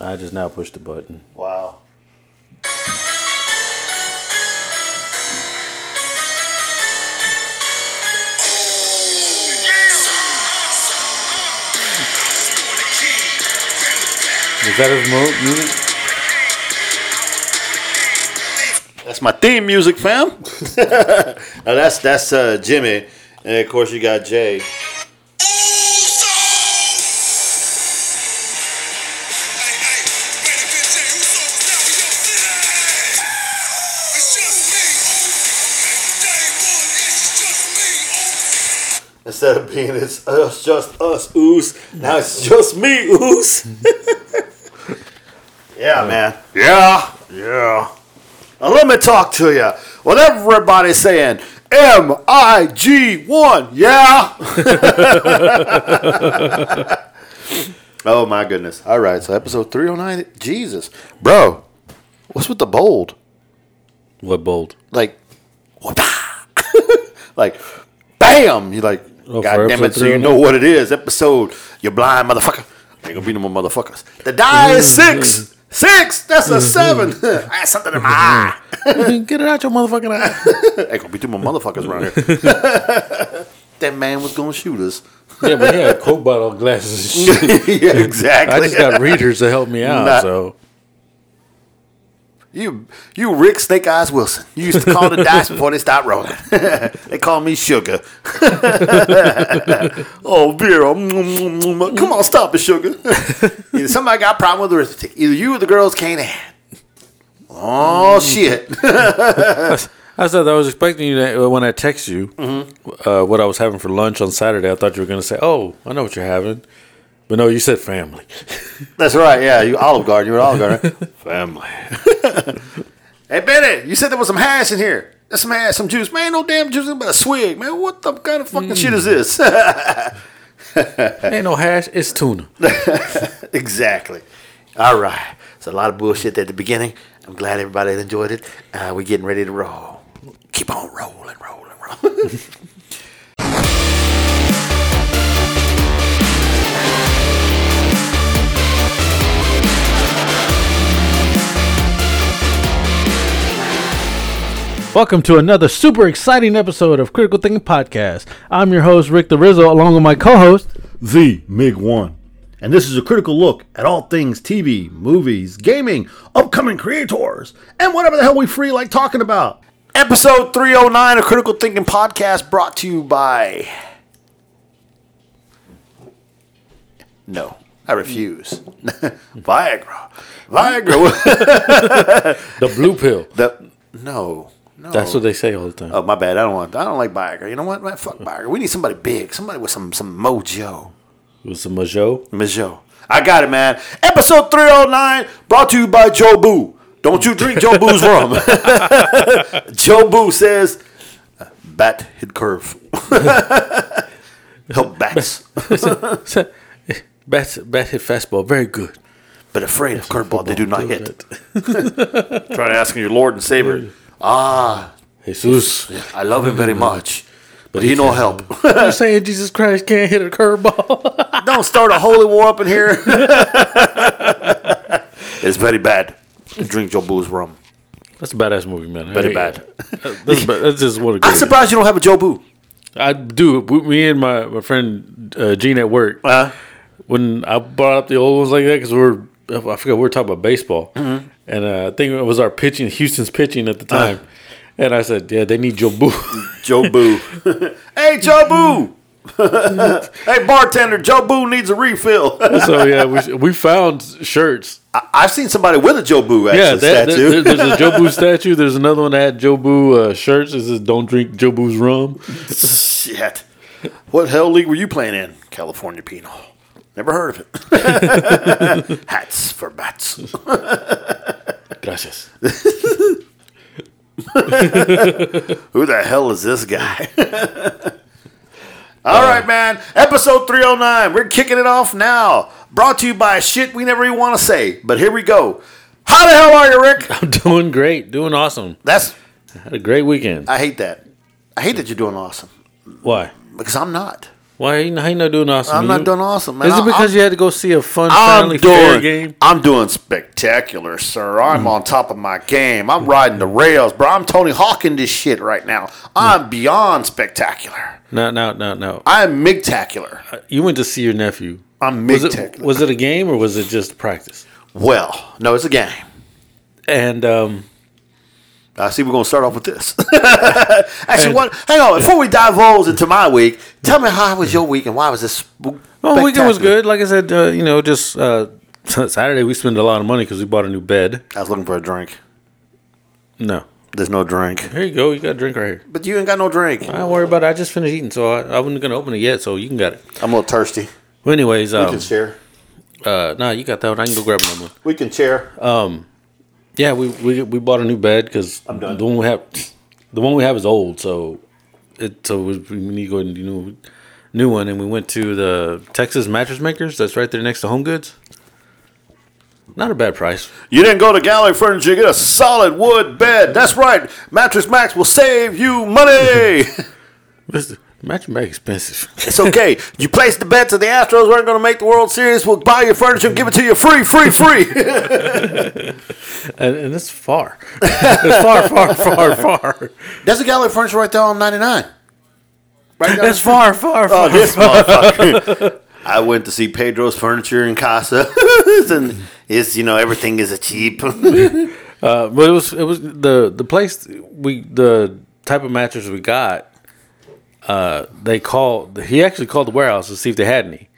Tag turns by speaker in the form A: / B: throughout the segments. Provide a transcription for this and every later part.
A: I just now pushed the button.
B: Wow.
A: Is that his mo- music?
B: That's my theme music, fam. now that's that's uh, Jimmy, and of course you got Jay. Instead of being it's us, just us, ooze. Now it's just me, ooze. yeah, man. Yeah, yeah. Now let me talk to you. What everybody's saying, M I G one, yeah. oh my goodness. All right, so episode three oh nine. Jesus, bro, what's with the bold?
A: What bold?
B: Like, like, bam! You like,
A: Oh,
B: God damn it! So you know what it is. Episode, You're blind motherfucker. Ain't gonna be no more motherfuckers. The die is mm-hmm. six. Six. That's a mm-hmm. seven. I had something in my eye. Mm-hmm.
A: Get it out your motherfucking eye.
B: Ain't gonna be two more motherfuckers around here. that man was gonna shoot us.
A: yeah, but he had Coke bottle glasses. and shit.
B: yeah, exactly.
A: I just got readers to help me out.
B: Not-
A: so
B: you, you Rick Snake Eyes Wilson. You used to call the dice before they stopped rolling. they call me Sugar. oh, beer. Mm, mm, mm, Come on, stop it, Sugar. Either somebody got a problem with arithmetic. Either you or the girls can't add. Oh, shit.
A: I said I was expecting you to, uh, when I text you
B: Mm-hmm.
A: uh, what I was having for lunch on Saturday. I thought you were going to say, "Oh, I know what you're having," but no, you said family.
B: That's right. Yeah, you Olive Garden. You were Olive Garden. Family. hey, Benny, you said there was some hash in here. That's some hash, some juice. Man, no damn juice, but a swig. Man, what the kind of fucking shit is this?
A: Ain't no hash. It's tuna.
B: exactly. All right. It's a lot of bullshit at the beginning. I'm glad everybody enjoyed it. Uh, we're getting ready to roll. Keep on rolling, rolling, rolling.
A: Welcome to another super exciting episode of Critical Thinking Podcast. I'm your host Rick the Rizzo, along with my co-host.
B: the MiG 1. And this is a critical look at all things TV, movies, gaming, upcoming creators, and whatever the hell we free like talking about. Episode 309 of Critical Thinking Podcast brought to you by. No, I refuse. Viagra. Viagra.
A: The blue pill.
B: the, no. No.
A: That's what they say all the time.
B: Oh my bad. I don't want. I don't like Viagra. You know what? Man, fuck Viagra. We need somebody big. Somebody with some some mojo.
A: With some mojo.
B: Mojo. I got it, man. Episode 309 brought to you by Jobu. Don't you drink Jobu's rum. Jobu says, bat hit curve. Help bats.
A: bat, bat hit fastball. Very good.
B: But afraid of curveball, they do not hit. It. Try to ask your Lord and Savior. Ah,
A: Jesus.
B: I love him very much. But he no help.
A: You're saying Jesus Christ can't hit a curveball?
B: Don't start a holy war up in here. it's very bad. Drink your Boo's rum.
A: That's a badass movie, man.
B: Very
A: Hey,
B: bad.
A: That's, ba- that's just what a
B: I'm
A: great.
B: surprised you don't have a Jobu.
A: I do. We- Me and my, my friend uh, Gene at work.
B: Uh,
A: when I brought up the old ones like that because we're I forgot we were talking about baseball,
B: Mm-hmm.
A: And uh, I think it was our pitching, Houston's pitching at the time,
B: Uh.
A: and I said, yeah, they need
B: Jobu. Jobu. hey, Jobu. hey, bartender, Jobu needs a refill.
A: so yeah, we we found shirts.
B: I- I've seen somebody with a Jobu actually
A: Yeah, that,
B: statue.
A: there- there's a Jobu statue. There's another one that had Jobu uh, shirts. It says, "Don't drink Jobu's rum."
B: Shit. What hell league were you playing in? California Penal. Never heard of it. Hats for bats.
A: Gracias.
B: Who the hell is this guy? All right, man. Episode 309. We're kicking it off now. Brought to you by shit we never even want to say. But here we go. How the hell are you, Rick?
A: I'm doing great, doing awesome.
B: That's.
A: Had a great weekend.
B: I hate that. I hate that you're doing awesome
A: Why?
B: because I'm not.
A: Why how you not doing awesome?
B: I'm not doing awesome, man.
A: Is it
B: I-
A: because you had to go see a fun
B: I'm
A: family fair
B: doing,
A: game?
B: I'm doing spectacular, sir. I'm hmm. on top of my game. I'm riding the rails, bro. I'm Tony Hawking this shit right now. Hmm. I'm beyond spectacular.
A: No, no, no, no.
B: I'm migtacular.
A: Uh, you went to see your nephew.
B: I'm
A: Was it,
B: migtacular.
A: was it a game or was it just practice?
B: well, no, it's a game.
A: And um,
B: I see we're gonna start off with this. Actually, what? Hang on. Before we divulge into my week, tell me how was your week and why was this?
A: well, weekend was good. Like I said, uh, you know, just uh, Saturday we spent a lot of money because we bought a new bed.
B: I was looking for a drink.
A: No,
B: There's no drink,
A: here you go. You got a drink right here.
B: but you ain't got no drink.
A: I don't worry about it. I just finished eating, so I, I wasn't gonna open it yet. So you can get it.
B: I'm a little thirsty.
A: Well, anyways,
B: We
A: um,
B: can share.
A: uh, nah, you got that one. I can go grab another one.
B: We can share.
A: Yeah, we we, we bought a new bed because the one we have, the one we have is old, so it so we we need to go and do new new one. And we went to the Texas Mattress Makers. That's right there next to Home Goods. Not a bad price.
B: You didn't go to Gallery Furniture, you get a solid wood bed. That's right. Mattress Mack will save you money.
A: Mattress bag expensive.
B: it's okay. You place the bet to the Astros weren't going to make the World Series. We'll buy your furniture and give it to you free, free, free.
A: and, and it's far. it's far, far, far, far.
B: That's a Gallery Furniture right there on 99. Right down
A: It's far, far,
B: Oh,
A: far.
B: this motherfucker. I went to see Pedro's Furniture in Casa, and it's you know everything is a cheap.
A: Uh, but it was it was the the place we the type of mattress we got. Uh, they called. He actually called the warehouse to see if they had any,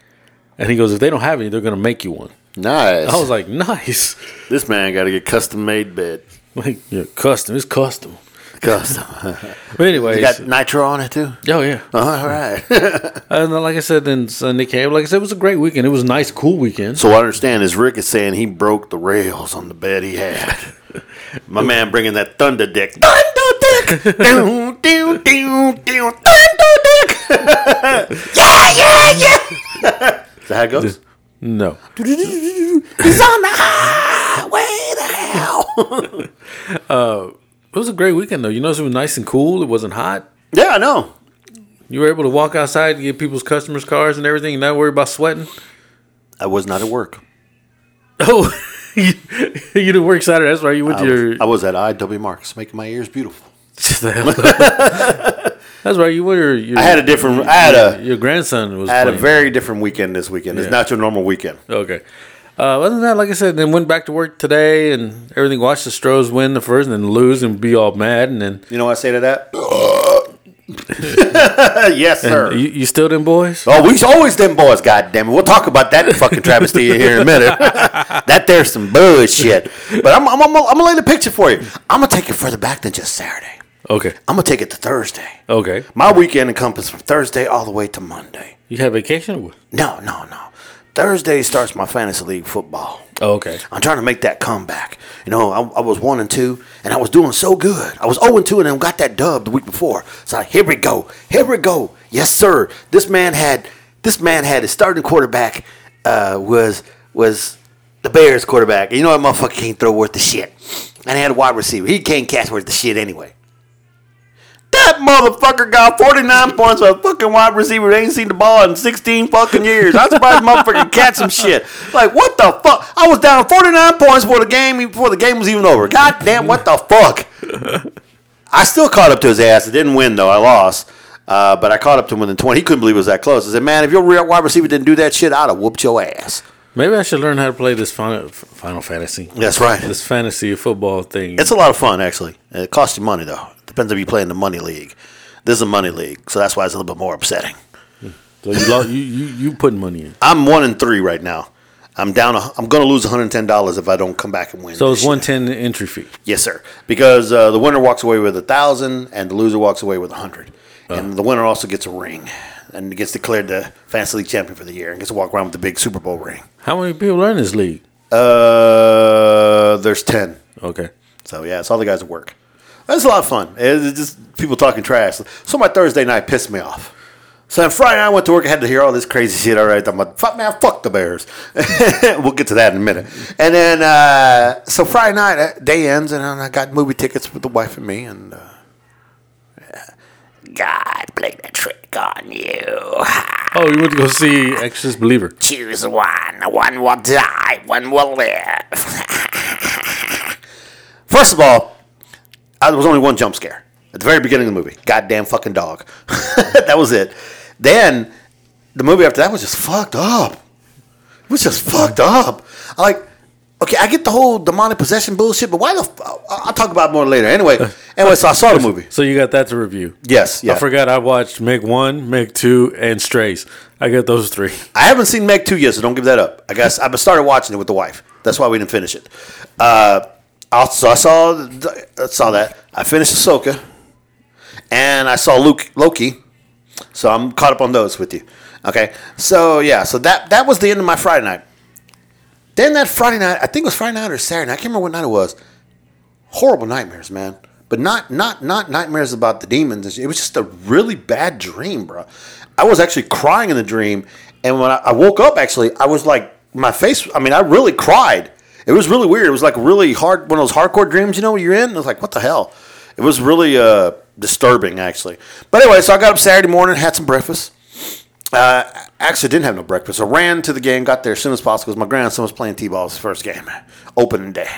A: and he goes, "If they don't have any, they're gonna make you one."
B: nice.
A: I was like, "Nice."
B: this man got to get custom made bed.
A: Like, yeah, custom. It's custom.
B: Custom.
A: But anyways,
B: you got nitro on it too.
A: oh yeah.
B: All right.
A: And then, like I said, then Sunday came. Like I said, it was a great weekend. It was a nice, cool weekend.
B: so what I understand is Rick is saying he broke the rails on the bed he had. My man bringing that thunder dick. Thunder dick. Doom, doom, doom, doom, thunder dick. yeah, yeah, yeah. Is that how it goes?
A: No,
B: He's on the highway to hell.
A: Uh, it was a great weekend though. You notice it was nice and cool. It wasn't hot.
B: yeah, I know.
A: You were able to walk outside and get people's customers' cars and everything, and not worry about sweating.
B: I was not at work.
A: Oh, you, you didn't work Saturday. That's right. You went
B: I
A: to
B: was,
A: your.
B: I was at IW Marks making my ears beautiful.
A: That's right. You were. Your,
B: I had a different. I had a.
A: Your grandson was.
B: I had a very different weekend this weekend. It's
A: Yeah.
B: not your normal weekend.
A: Okay. Uh, other than that, like I said, then went back to work today and everything. Watched the Stros win the first and then lose and be all mad and then
B: You know what I say to that? yes, sir.
A: you, you still them boys.
B: Oh, we always them boys, goddamn it. We'll talk about that fucking travesty here in a minute. that there's some bullshit. But I'm, I'm, I'm, I'm gonna lay the picture for you. I'm gonna take it further back than just Saturday.
A: Okay.
B: I'm gonna take it to Thursday.
A: Okay.
B: My weekend encompasses from Thursday all the way to Monday.
A: You have vacation?
B: No, no, no. Thursday starts my fantasy league football.
A: Oh, okay.
B: I'm trying to make that comeback. You know, I, I was one and two, and I was doing so good. I was zero and two, and then got that dub the week before. So like, here we go, here we go. Yes, sir. This man had this man had his starting quarterback uh, was was the Bears quarterback. And you know that motherfucker can't throw worth the shit, and he had a wide receiver. He can't catch worth the shit anyway. That motherfucker got 49 points for a fucking wide receiver. They ain't seen the ball in 16 fucking years. I'm surprised the motherfucker catch some shit. Like, what the fuck? I was down 49 points before the game before the game was even over. God damn, what the fuck? I still caught up to his ass. I didn't win, though. I lost. Uh, but I caught up to him within 20. He couldn't believe it was that close. I said, man, if your real wide receiver didn't do that shit, I'd have whooped your ass.
A: Maybe I should learn how to play this Final, final Fantasy.
B: That's right.
A: This fantasy football thing.
B: It's a lot of fun, actually. It costs you money, though. Depends if you play in the money league. This is a money league, so that's why it's a little bit more upsetting.
A: so you, lo- you you you putting money in.
B: I'm one and three right now. I'm down. A, I'm going to lose 110 dollars if I don't come back and win.
A: So it's
B: shit.
A: one ten entry fee.
B: Yes, sir. Because uh, the winner walks away with a thousand, and the loser walks away with a hundred. And the winner also gets a ring, and gets declared the fantasy league champion for the year, and gets to walk around with the big Super Bowl ring.
A: How many people are in this league?
B: Uh, there's ten.
A: Okay.
B: So yeah, it's all the guys at work. That's a lot of fun. It's just people talking trash. So my Thursday night pissed me off. So on Friday night I went to work. I had to hear all this crazy shit. All right, I'm like, fuck man, fuck the Bears. we'll get to that in a minute. And then uh, so Friday night uh, day ends, and I got movie tickets with the wife and me, and uh,
C: God played a trick on you.
A: Oh, you went to go see Exorcist Believer.
C: Choose one. One will die, one will live.
B: First of all, uh, there was only one jump scare at the very beginning of the movie. Goddamn fucking dog. that was it. Then the movie after that was just fucked up. It was just fucked up. I like. Okay, I get the whole demonic possession bullshit, but why the? F- I'll talk about it more later. Anyway, anyway, so I saw the movie.
A: So you got that to review.
B: Yes, yeah.
A: I forgot I watched Meg 1, Meg 2, and Strays. I got those three.
B: I haven't seen Meg two yet, so don't give that up. I guess I've started watching it with the wife. That's why we didn't finish it. Uh, also, I saw I saw that. I finished Ahsoka, and I saw Luke Loki. So I'm caught up on those with you. Okay, so yeah, so that that was the end of my Friday night. Then that Friday night, I think it was Friday night or Saturday. night, I can't remember what night it was. Horrible nightmares, man. But not not not nightmares about the demons. It was just a really bad dream, bro. I was actually crying in the dream, and when I, I woke up, actually, I was like, my face. I mean, I really cried. It was really weird. It was like really hard, one of those hardcore dreams, you know, you're in. It was like, what the hell? It was really uh, disturbing, actually. But anyway, so I got up Saturday morning, had some breakfast. Uh, actually, didn't have no breakfast. I ran to the game, got there as soon as possible because my grandson was playing t-ball his first game, opening day.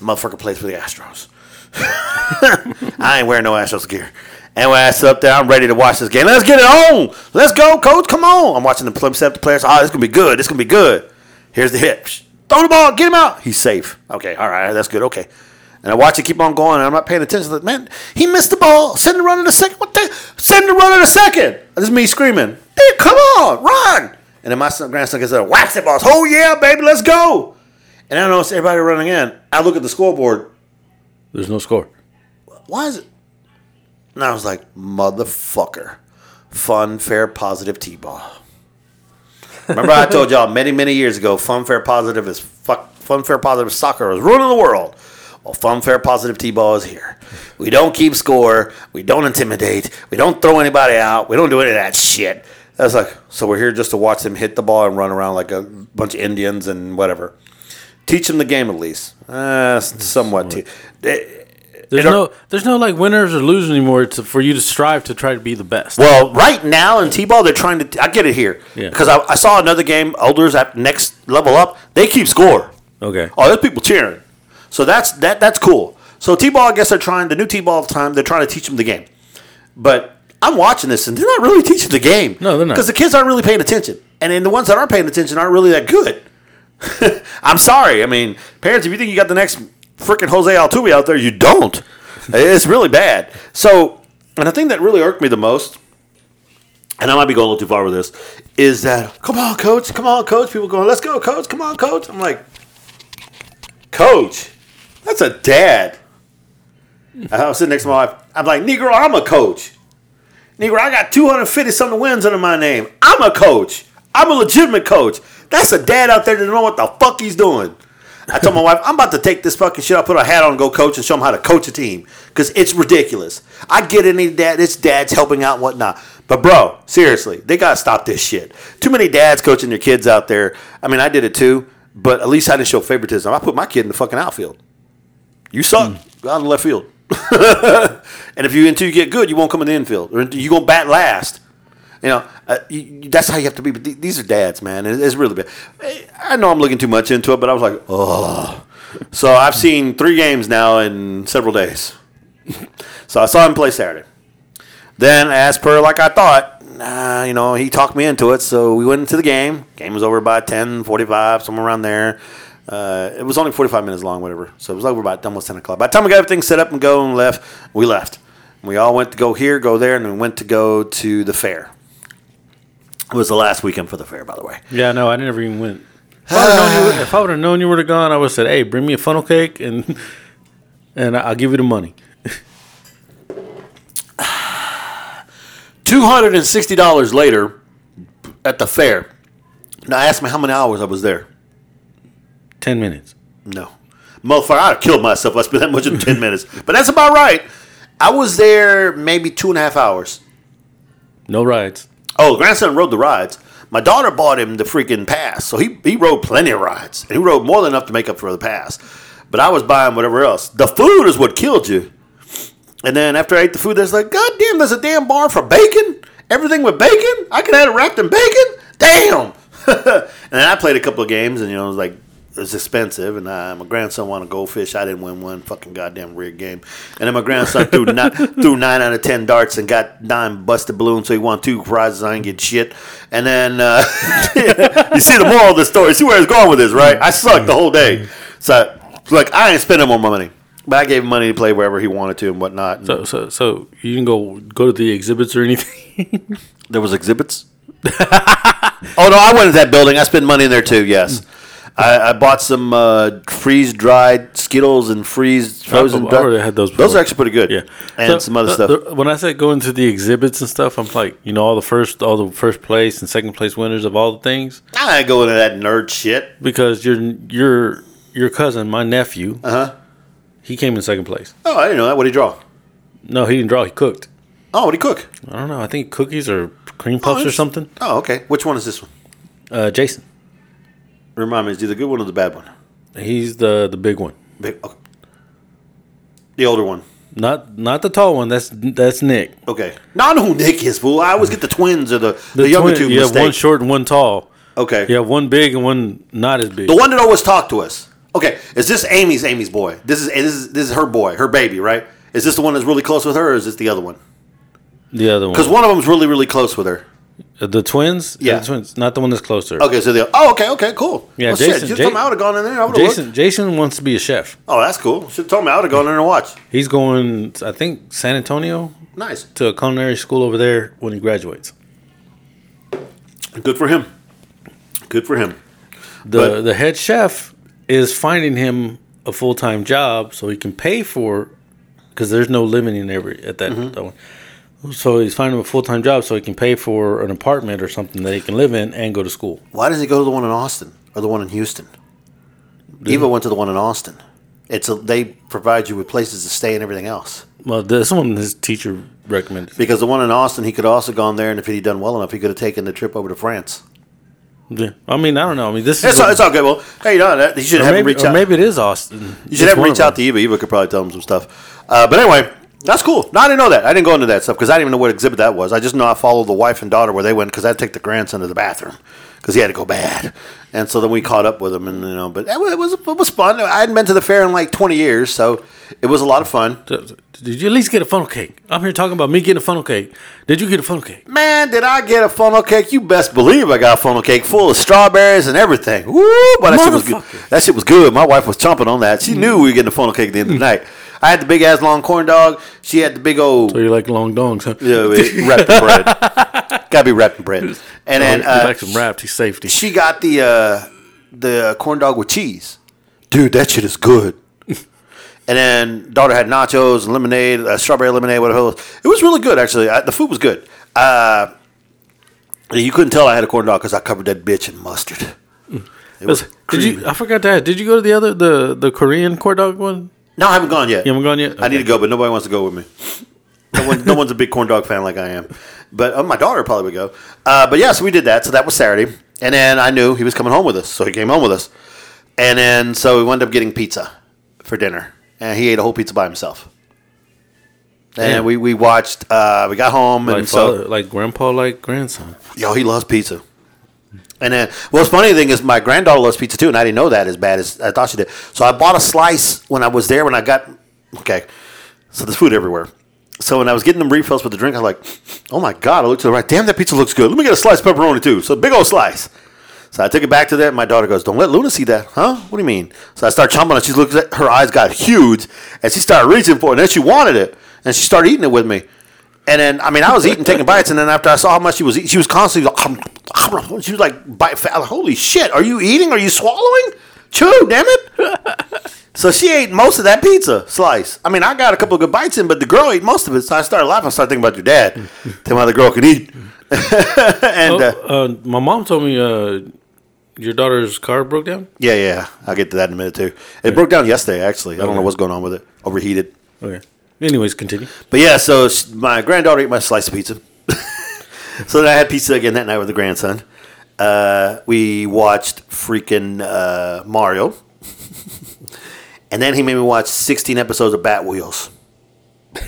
B: Motherfucker plays for the Astros. I ain't wearing no Astros gear. Anyway, I sit up there. I'm ready to watch this game. Let's get it on. Let's go, coach. Come on. I'm watching the play the players. Oh, this gonna be good. This gonna be good. Here's the hit. Throw the ball. Get him out. He's safe. Okay. All right. That's good. Okay. And I watch it keep on going, and I'm not paying attention. Like, man, he missed the ball. Send the run in a second. What the? Send the run in a second. This is me screaming. Dude, come on, run. And then my son, grandson gets there, whacks it, balls. Oh yeah, baby, let's go. And I notice everybody running in. I look at the scoreboard.
A: There's no score.
B: Why is it? And I was like, motherfucker. Fun, fair, positive T-ball. Remember I told y'all many, many years ago, fun, fair, positive is fuck. Fun, fair, positive soccer is ruining the world. Well, fun, fair, positive T-ball is here. We don't keep score. We don't intimidate. We don't throw anybody out. We don't do any of that shit. Was like, so we're here just to watch them hit the ball and run around like a bunch of Indians and whatever. Teach them the game at least. Uh, somewhat. Te-
A: There's no, there's no like winners or losers anymore to, for you to strive to try to be the best.
B: Well, right now in T-ball, they're trying to. I get it here
A: Yeah.
B: because I, I saw another game. Elders at next level up, they keep score.
A: okay.
B: Oh, there's people cheering. So that's that. That's cool. So T-ball, I guess they're trying the new T-ball of time. They're trying to teach them the game, but I'm watching this and they're not really teaching the game.
A: No, they're not.
B: because the kids aren't really paying attention, and then the ones that are paying attention aren't really that good. I'm sorry. I mean, parents, if you think you got the next freaking Jose Altuve out there, you don't. It's really bad. So, and the thing that really irked me the most, and I might be going a little too far with this, is that come on, coach, come on, coach. People going, let's go, coach, come on, coach. I'm like, coach, that's a dad. I was sitting next to my wife. I'm like, Negro, I'm a coach. Negro, I got 250 something wins under my name. I'm a coach. I'm a legitimate coach. That's a dad out there that don't know what the fuck he's doing. I told my wife, I'm about to take this fucking shit. I'll put a hat on and go coach and show them how to coach a team. Because it's ridiculous. I get any dad, it's dads helping out and whatnot. But bro, seriously, they gotta stop this shit. Too many dads coaching their kids out there. I mean, I did it too, but at least I didn't show favoritism. I put my kid in the fucking outfield. You suck. Hmm. Go out in the left field. and if you until you get good, you won't come in the infield, or you gonna bat last. You know, uh, you, that's how you have to be. But th- these are dads, man. It- it's really bad. I know I'm looking too much into it, but I was like, oh. So I've seen three games now in several days. so I saw him play Saturday. Then, as per like I thought, uh, you know, he talked me into it. So we went into the game. Game was over by 10, 45, somewhere around there. Uh, it was only 45 minutes long, whatever. So it was over by almost 10 o'clock. By the time we got everything set up and go and left, we left. We all went to go here, go there, and we went to go to the fair. It was the last weekend for the fair, by the way.
A: Yeah, no, I never even went. If I would have known, you would- if I would have known you would have gone, I would have said, "Hey, bring me a funnel cake and and I'll give you the money."
B: $260 later at the fair. Now, ask me how many hours I was there.
A: Ten minutes.
B: No. Motherfucker, I'd have killed myself if I spent that much in 10 minutes. But that's about right. I was there maybe two and a half hours.
A: No rides.
B: Oh, grandson rode the rides. My daughter bought him the freaking pass. So he, he rode plenty of rides. And he rode more than enough to make up for the pass. But I was buying whatever else. The food is what killed you. And then after I ate the food, there's like, God damn, there's a damn bar for bacon. Everything with bacon. I could have it wrapped in bacon. Damn. and then I played a couple of games, and you know, it was like it was expensive, and uh, my grandson wanted to go fish. I didn't win one fucking goddamn rigged game. And then my grandson threw, ni- threw nine out of ten darts and got nine busted balloons, so he won two prizes. I didn't get shit. And then uh, you see the moral of the story. See where it's going with this, right? I sucked the whole day. So, like, I ain't spending more money. But I gave him money to play wherever he wanted to and whatnot.
A: So, so, so you didn't go go to the exhibits or anything?
B: There was exhibits. oh no, I went to that building. I spent money in there too. Yes, I, I bought some uh, freeze dried Skittles and freeze frozen.
A: I already had those
B: Those are actually pretty good.
A: yeah,
B: and
A: So,
B: some other
A: the-
B: stuff.
A: the- when I said going to the exhibits and stuff, I'm like, you know, all the first, all the first place and second place winners of all the things,
B: I ain't going to that nerd shit.
A: because your your your cousin, my nephew,
B: Uh huh.
A: he came in second place.
B: Oh, I didn't know that. What did he draw?
A: No, he didn't draw. He cooked.
B: Oh, what did he cook?
A: I don't know. I think cookies or cream puffs or something.
B: Oh, okay. Which one is this one?
A: Uh, Jason,
B: Remind me, is he the good one or the bad one?
A: he's the the big one.
B: Big, okay. The older one.
A: Not not the tall one. That's that's Nick.
B: Okay. I know who Nick is, fool. I always get the twins or the, the, younger
A: twin-
B: two
A: You have one short and one tall.
B: Okay.
A: You have one big and one not as big.
B: The one that always talked to us. Okay, is this Amy's Amy's boy? This is this is this is her boy, her baby, right? Is this the one that's really close with her, or is this the other one?
A: The other one.
B: Because one of them's really really close with her.
A: The twins.
B: Yeah.
A: the twins. Not the one that's closer.
B: Okay, so the oh okay okay cool.
A: Yeah,
B: well,
A: Jason-
B: Shit, just
A: Ja-
B: told me I would have gone in there. I would have
A: Jason.
B: looked.
A: Jason wants to be a chef.
B: Oh, that's cool. Should have told me I would have gone in there and watched.
A: He's going. I think San Antonio
B: Nice,
A: to a culinary school over there when he graduates.
B: good for him. Good for him.
A: The
B: But-
A: the head chef is finding him a full time job so he can pay for because there's no living in every at that,
B: Mm-hmm.
A: that one. So he's finding a full time job so he can pay for an apartment or something that he can live in and go to school.
B: Why does he go to the one in Austin or the one in Houston? Eva went to the one in Austin. It's a, they provide you with places to stay and everything else.
A: Well, this one his teacher recommended.
B: Because the one in Austin, he could also gone there, and if he'd done well enough, he could have taken the trip over to France.
A: Yeah. I mean, I don't know. I mean, this is
B: It's, all, it's all good. Well, hey, you know, that, you should have him
A: maybe,
B: reach out.
A: maybe it is Austin.
B: you should have him reach out to Eva. Eva could probably tell him some stuff. Uh, but anyway, that's cool. No, I didn't know that. I didn't go into that stuff because I didn't even know what exhibit that was. I just know I followed the wife and daughter where they went because I had to take the grandson to the bathroom because he had to go bad. And so then we caught up with him, and you know, but it was it was, fun. I hadn't been to the fair in like twenty years, so it was a lot of fun.
A: Did you at least get a funnel cake? I'm here talking about me getting a funnel cake. Did you get a funnel cake?
B: Man, did I get a funnel cake? You best believe I got a funnel cake full of strawberries and everything. Woo! But that shit was good. That shit was good. My wife was chomping on that. She knew we were getting a funnel cake at the end of the night. I had the big ass long corn dog. She had the big old
A: So you like long dongs, huh?
B: yeah, it- wrapped in bread. Gotta be wrapped in bread. And then
A: he
B: uh,
A: likes them wrapped. He's safety.
B: she got the uh, the corn dog with cheese. Dude, that shit is good. and then daughter had nachos and lemonade, uh, strawberry lemonade, whatever. it was. It was really good, actually. I, the food was good. Uh, you couldn't tell I had a corn dog because I covered that bitch in mustard. It was
A: Did you? I forgot that. Did you go to the other the the Korean corn dog one?
B: No, I haven't gone yet.
A: You haven't gone yet.
B: I need to go, but nobody wants to go with me. No, one, no one's a big corn dog fan like I am. But uh, my daughter probably would go. Uh, but yeah, so we did that. So that was Saturday. And then I knew he was coming home with us. So he came home with us. And then so we wound up getting pizza for dinner. And he ate a whole pizza by himself. And
A: Damn.
B: we, we watched, uh, we got home. And
A: Like
B: so,
A: like grandpa, like grandson.
B: yo, he loves pizza. And then, the funny thing is, my granddaughter loves pizza too, and I didn't know that as bad as I thought she did. So I bought a slice when I was there. When I got, okay, so there's food everywhere. So when I was getting them refills with the drink, I was like, oh my god! I looked to the right. Damn, that pizza looks good. Let me get a slice of pepperoni too. So big old slice. So I took it back to that. My daughter goes, "Don't let Luna see that, huh? What do you mean?" So I start chomping it. She looks at her eyes got huge, and she started reaching for it. And then she wanted it, and she started eating it with me. And then, I mean, I was eating, taking bites, and then after I saw how much she was eating, she was constantly, like, she was like, bite, holy shit, are you eating? Are you swallowing? Chew, damn it. so she ate most of that pizza slice. I mean, I got a couple of good bites in, but the girl ate most of it. So I started laughing. I started thinking about your dad. Tell me how the girl can eat. and, uh,
A: Oh, uh, my mom told me uh, your daughter's car broke down.
B: yeah, yeah, I'll get to that in a minute, too. It broke down yesterday, actually. I don't know what's going on with it. Overheated.
A: Okay. Anyways, continue.
B: But yeah, so my granddaughter ate my slice of pizza. so then I had pizza again that night with the grandson. Uh, we watched freaking uh, Mario. and then he made me watch 16 episodes of
A: Batwheels.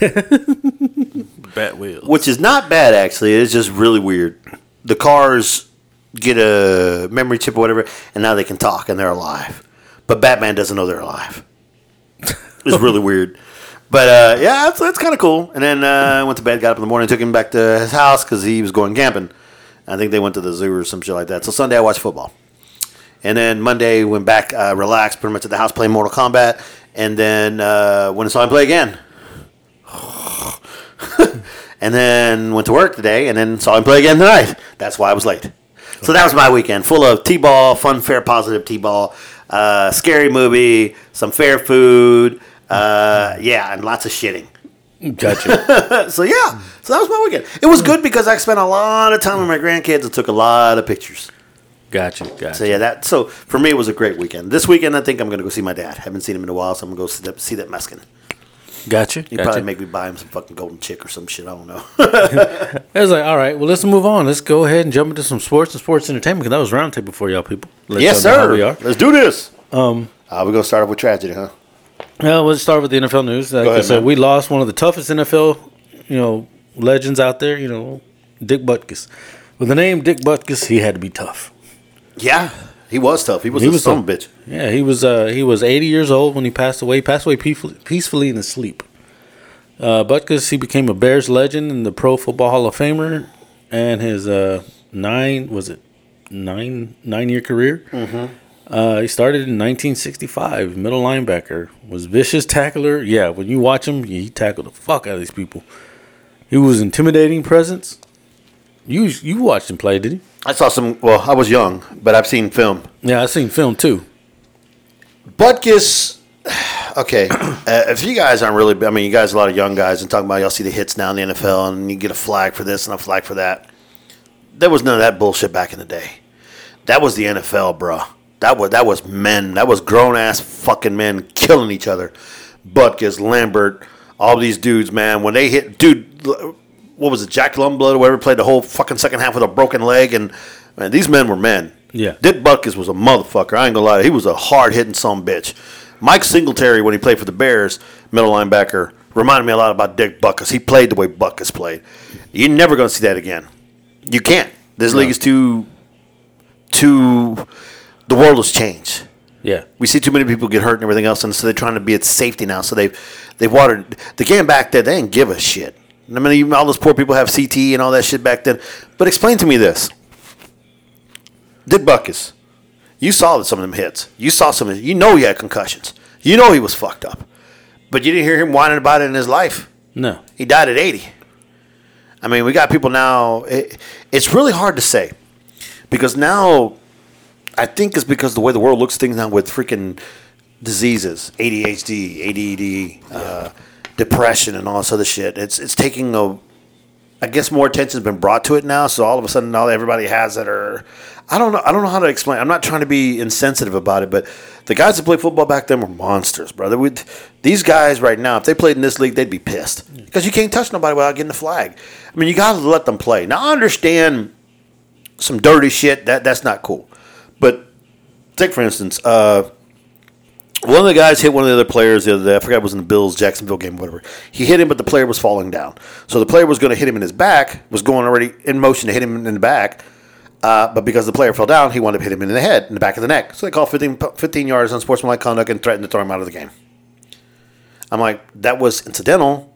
A: Batwheels.
B: which is not bad actually. It's just really weird. The cars get a memory chip or whatever, and now they can talk and they're alive. But Batman doesn't know they're alive. It's really weird. But uh, yeah, that's, that's kind of cool. And then uh, I went to bed, got up in the morning, took him back to his house because he was going camping. I think they went to the zoo or some shit like that. So Sunday I watched football. And then Monday went back, uh, relaxed, pretty much at the house playing Mortal Kombat. And then uh, went and saw him play again. and then went to work today and then saw him play again tonight. That's why I was late. So that was my weekend, full of t-ball, fun, fair, positive t-ball, uh, scary movie, some fair food, uh, yeah, and lots of shitting.
A: Gotcha.
B: So yeah, so that was my weekend. It was good because I spent a lot of time with my grandkids and took a lot of pictures.
A: gotcha. Gotcha.
B: So yeah, that so for me it was a great weekend. This weekend I think I'm gonna go see my dad. Haven't seen him in a while, so I'm gonna go see that, see that Meskin.
A: Gotcha.
B: He'd
A: gotcha.
B: probably make me buy him some fucking golden chick or some shit. I don't know.
A: I was like, all right, well, let's move on. Let's go ahead and jump into some sports and sports entertainment because that was roundtable for y'all people. Let
B: yes,
A: y'all know how
B: sir.
A: we are.
B: Let's do this. Um, uh, we're gonna start off with tragedy, huh?
A: Well, let's start with the NFL news. Like
B: ahead,
A: I said,
B: man.
A: we lost one of the toughest NFL, you know, legends out there. You know, Dick Butkus. With the name Dick Butkus, he had to be tough.
B: Yeah, he was tough. He was
A: He
B: a
A: was
B: son
A: tough.
B: bitch.
A: Yeah, he was. Uh, he was 80 years old when he passed away. He passed away peacefully, peacefully in his sleep. Uh, Butkus, he became a Bears legend and the Pro Football Hall of Famer, and his uh, nine was it nine nine year career. Mm-hmm. Uh, he started in 1965, middle linebacker, was vicious tackler. Yeah, when you watch him, he tackled the fuck out of these people. He was intimidating presence. You you watched him play, did he?
B: I saw some. Well, I was young, but I've seen film.
A: Yeah, I've seen film too.
B: Butkus. Okay, uh, if you guys aren't really, I mean, you guys are a lot of young guys and talking about y'all see the hits now in the NFL and you get a flag for this and a flag for that. There was none of that bullshit back in the day. That was the NFL, bro. That was that was men. That was grown ass fucking men killing each other. Butkus, Lambert, all these dudes, man. When they hit, dude, what was it? Jack Youngblood or whatever played the whole fucking second half with a broken leg, and man, these men were men.
A: Yeah.
B: Dick Butkus was a motherfucker. I ain't gonna lie. He was a hard hitting some bitch. Mike Singletary, when he played for the Bears, middle linebacker, reminded me a lot about Dick Butkus. He played the way Butkus played. You're never gonna see that again. You can't. This league is too, too. The world has changed.
A: Yeah.
B: We see too many people get hurt and everything else, and so they're trying to be at safety now. So they've they've watered the game back then. They didn't give a shit. I mean, even all those poor people have CT and all that shit back then. But explain to me this: Dick Butkus, you saw that some of them hits. You saw some. of You know he had concussions. You know he was fucked up, but you didn't hear him whining about it in his life.
A: No.
B: He died at 80. I mean, we got people now. It, it's really hard to say because now I think it's because the way the world looks things now with freaking diseases, ADHD, ADD, uh, depression, and all this other shit. It's it's taking a. I guess more attention has been brought to it now, so all of a sudden, all everybody has it. Or I don't know. I don't know how to explain. I'm not trying to be insensitive about it, but the guys that played football back then were monsters, brother. we these guys right now, if they played in this league, they'd be pissed because you can't touch nobody without getting the flag. I mean, you got to let them play. Now, I understand some dirty shit. That that's not cool. But take for instance, uh, one of the guys hit one of the other players the other day. I forgot it was in the Bills Jacksonville game, whatever. He hit him, but the player was falling down. So the player was going to hit him in his back, was going already in motion to hit him in the back. Uh, but because the player fell down, he wanted to hit him in the head, in the back of the neck. So they called 15, 15 yards unsportsmanlike conduct and threatened to throw him out of the game. I'm like, that was incidental.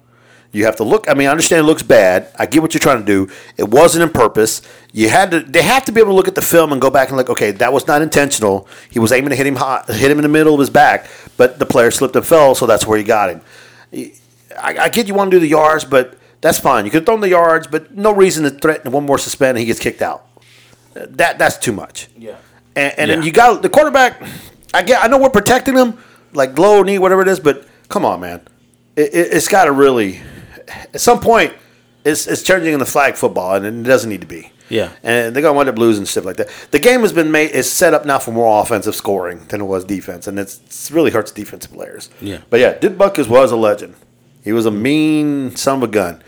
B: You have to look. I mean, I understand it looks bad. I get what you're trying to do. It wasn't in purpose. You had to. They have to be able to look at the film and go back and like, Okay, that was not intentional. He was aiming to hit him hot, hit him in the middle of his back, but the player slipped and fell, so that's where he got him. I, I get you want to do the yards, but that's fine. You could throw him the yards, but no reason to threaten one more suspend and he gets kicked out. That that's too much.
A: Yeah.
B: And, and then you got the quarterback. I get. I know we're protecting him, like low knee, whatever it is. But come on, man. It, it, it's got to really. At some point, it's it's changing in the flag football, and it doesn't need to be.
A: Yeah.
B: And they're gonna wind up losing stuff like that. The game has been made. Is set up now for more offensive scoring than it was defense, and it's, it's really hurts defensive players.
A: Yeah.
B: But yeah, Dick Butkus was a legend. He was a mean son of a gun,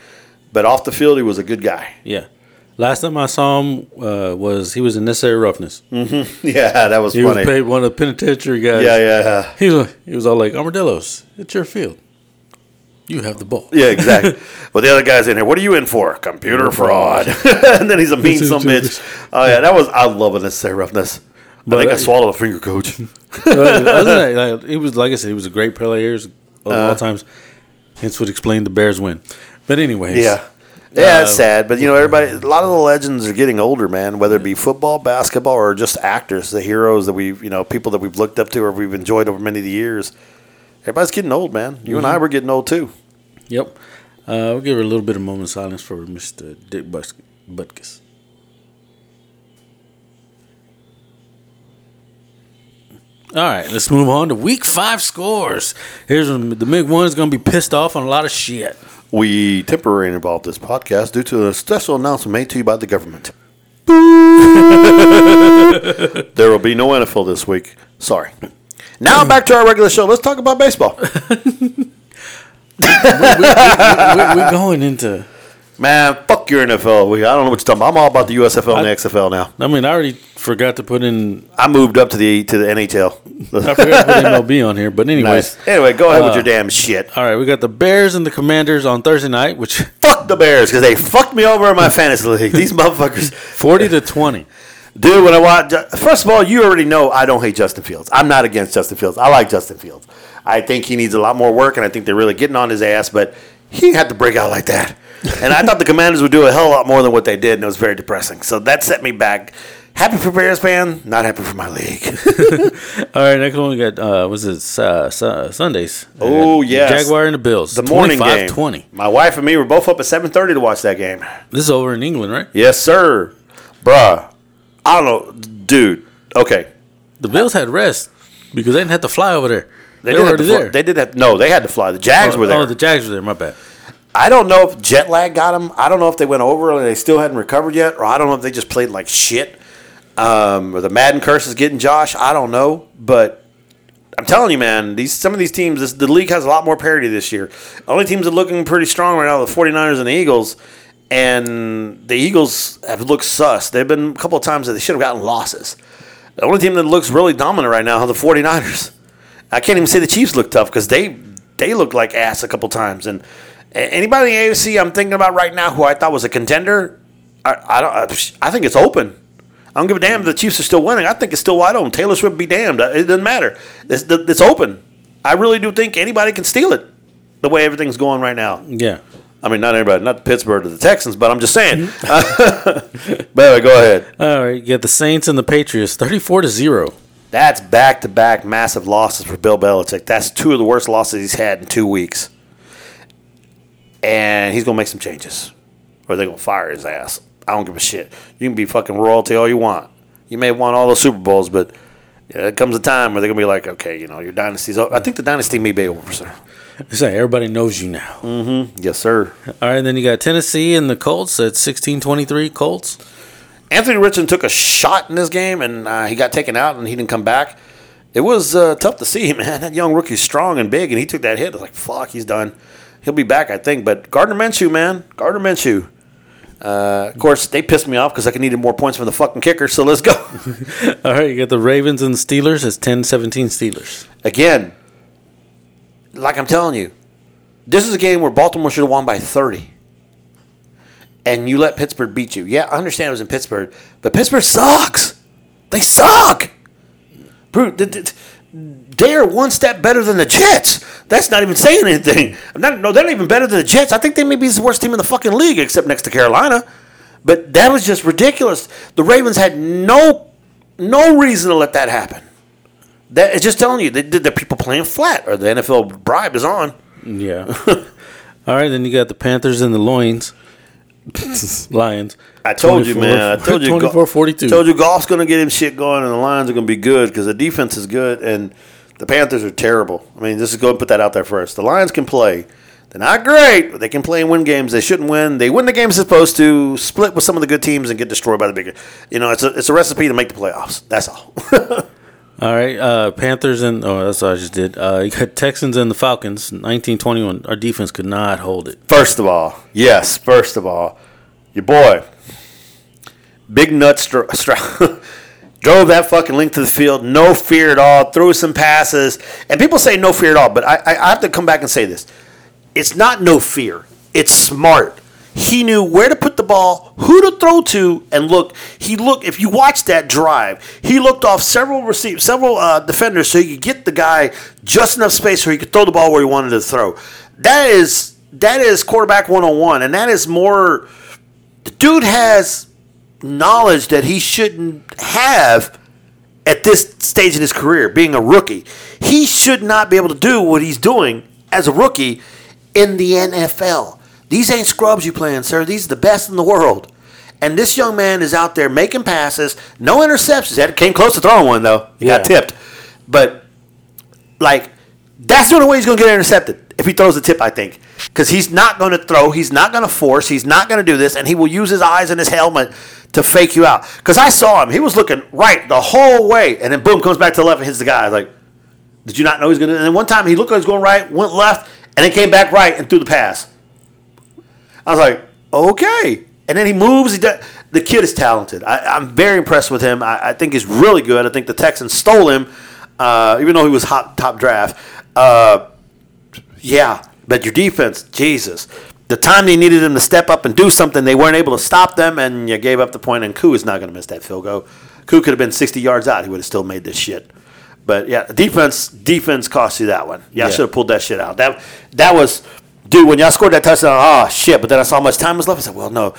B: but off the field, he was a good guy.
A: Yeah. Last time I saw him uh, was he was in necessary roughness.
B: Yeah, that was
A: He
B: funny.
A: was paid one of the penitentiary guys.
B: yeah, yeah.
A: He was he was all like armadillos. It's your field. You have the ball.
B: Yeah, exactly. but the other guy's in here. What are you in for? Computer fraud. and then he's a mean some bitch. Oh yeah, that was I love unnecessary roughness. But I think I
A: uh,
B: swallowed a finger, coach.
A: Other than that, like, he was like I said, he was a great player of
B: Uh.
A: all times. Hence would explain the Bears win. But anyways,
B: Yeah. Yeah, it's
A: Uh,
B: sad, but you know, everybody. A lot of the legends are getting older, man. Whether it be football, basketball, or just actors, the heroes that we, you know, people that we've looked up to or we've enjoyed over many of the years. Everybody's getting old, man. You and I were getting old too.
A: Yep. Uh, we'll give her a little bit of moment of silence for Mr. Dick Bus- Butkus. All right, let's move on to week five scores. Here's when the big one's going to be pissed off on a lot of shit.
B: We temporarily involved this podcast due to a special announcement made to you by the government. there will be no NFL this week. Sorry. Now back to our regular show. Let's talk about baseball.
A: We're, we're going into.
B: Man, fuck your NFL. We, I don't know what you're talking about. I'm all about the USFL and the XFL now.
A: I mean, I already forgot to put in.
B: I moved up to the to the NHL.
A: I forgot to put MLB on here, but anyways.
B: nice. Anyway, go ahead with
A: Uh,
B: your damn shit.
A: All right, we got the Bears and the Commanders on Thursday night, which
B: Fuck the Bears because they fucked me over in my fantasy league. These motherfuckers.
A: forty to twenty.
B: Dude, when I watch, first of all, you already know I don't hate Justin Fields. I'm not against Justin Fields. I like Justin Fields. I think he needs a lot more work, and I think they're really getting on his ass. But he had to break out like that, and I thought the Commanders would do a hell of a lot more than what they did, and it was very depressing. So that set me back. Happy for Bears fan, not happy for my league.
A: All right, next one we got uh, was it uh, Su- Sundays?
B: Oh, yes.
A: Jaguar and the Bills.
B: the morning game.
A: 20.
B: My wife and me were both up at 7:30 to watch that game.
A: This is over in England, right?
B: Yes, sir, bruh. I don't know, dude. Okay,
A: The Bills had rest because they didn't have to fly over there. They, were
B: have
A: already
B: to fly-
A: there.
B: They did have no. They had to fly. The Jags
A: oh,
B: were there.
A: Oh, the Jags were there. My bad.
B: I don't know if jet lag got them. I don't know if they went over and they still hadn't recovered yet, or I don't know if they just played like shit. Um, or the Madden curse is getting Josh. I don't know, but I'm telling you, man, these some of these teams, this, the league has a lot more parity this year. Only teams that are looking pretty strong right now are the 49ers and the Eagles, and the Eagles have looked sus. They've been a couple of times that they should have gotten losses. The only team that looks really dominant right now are the 49ers. I can't even say the Chiefs look tough because they they look like ass a couple times. And anybody in the AFC I'm thinking about right now who I thought was a contender, I, I don't. I, think it's open. I don't give a damn if the Chiefs are still winning. I think it's still wide open. Taylor Swift be damned. Uh, it doesn't matter. It's, it's open. I really do think anybody can steal it. The way everything's going right now.
A: Yeah.
B: I mean, not everybody, not the Pittsburgh or the Texans, but I'm just saying.
A: Mm-hmm.
B: but anyway, go ahead.
A: All right, you got the Saints and the Patriots, 34 to 0.
B: That's back to back massive losses for Bill Belichick. That's two of the worst losses he's had in two weeks. And he's going to make some changes, or they're going to fire his ass. I don't give a shit. You can be fucking royalty all you want. You may want all the Super Bowls, but yeah, there comes a time where they're going to be like, okay, you know, your dynasty's over. I think the dynasty may be over, sir.
A: Like everybody knows you now. Mm-hmm.
B: Yes, sir.
A: All right, then you got Tennessee and the Colts at 16-23 Colts.
B: Anthony Richardson took a shot in this game, and uh, he got taken out, and he didn't come back. It was uh, tough to see, man. That young rookie's strong and big, and he took that hit. I was like, fuck, he's done. He'll be back, I think. But Gardner Minshew, man, Gardner Minshew. Uh, of course, they pissed me off because I needed more points from the fucking kicker. So let's go.
A: All right, you got the Ravens and the Steelers. It's 10-17 Steelers.
B: Again, like I'm telling you, this is a game where Baltimore should have won by 30. And you let Pittsburgh beat you. Yeah, I understand it was in Pittsburgh, but Pittsburgh sucks. They suck. Th- They are one step better than the Jets. That's not even saying anything. Not, no, they're not even better than the Jets. I think they may be the worst team in the fucking league, except next to Carolina. But that was just ridiculous. The Ravens had no no reason to let that happen. That it's just telling you that the, the people playing flat or the NFL bribe is on.
A: Yeah. All right, then you got the Panthers and the Loins. Lions.
B: I told you, man. I told you.
A: 24 42.
B: Told you, Goff's going to get him shit going, and the Lions are going to be good because the defense is good, and the Panthers are terrible. I mean, just go and put that out there first. The Lions can play. They're not great, but they can play and win games. They shouldn't win. They win the games they're supposed to. Split with some of the good teams and get destroyed by the bigger. You know, it's a it's a recipe to make the playoffs. That's all.
A: All right, uh, Panthers and oh, that's what I just did. Uh, you got Texans and the Falcons, nineteen twenty one. Our defense could not hold it.
B: First of all, yes. First of all, your boy, Big Nut Str- Str- drove that fucking link to the field, no fear at all, threw some passes, and people say no fear at all, but I, I, I have to come back and say this: it's not no fear. It's smart. He knew where to put the ball, who to throw to, and look. He looked. If you watch that drive, he looked off several receive several uh, defenders so he could get the guy just enough space where he could throw the ball where he wanted to throw. That is that is quarterback one on one, and that is more. The dude has knowledge that he shouldn't have at this stage in his career, being a rookie. He should not be able to do what he's doing as a rookie in the NFL. These ain't scrubs you playing, sir. These are the best in the world. And this young man is out there making passes, no interceptions. Had came close to throwing one though. He got tipped, but like that's the only way he's going to get intercepted if he throws the tip. I think because he's not going to throw, he's not going to force, he's not going to do this, and he will use his eyes and his helmet to fake you out. Because I saw him, he was looking right the whole way, and then boom, comes back to the left and hits the guy. Like, did you not know he's going to? And then one time he looked like he was going right, went left, and then came back right and threw the pass. I was like, okay. And then he moves. He does, the kid is talented. I, I'm very impressed with him. I, I think he's really good. I think the Texans stole him, uh, even though he was hot top draft. Uh, yeah, but your defense, Jesus. The time they needed him to step up and do something, they weren't able to stop them, and you gave up the point. And Koo is not going to miss that field goal. Koo could have been 60 yards out. He would have still made this shit. But yeah, defense defense cost you that one. Y'all
A: Yeah.
B: should have pulled that shit out. That that was, dude. When y'all scored that touchdown, oh shit! But then I saw how much time was left. I said, well, no,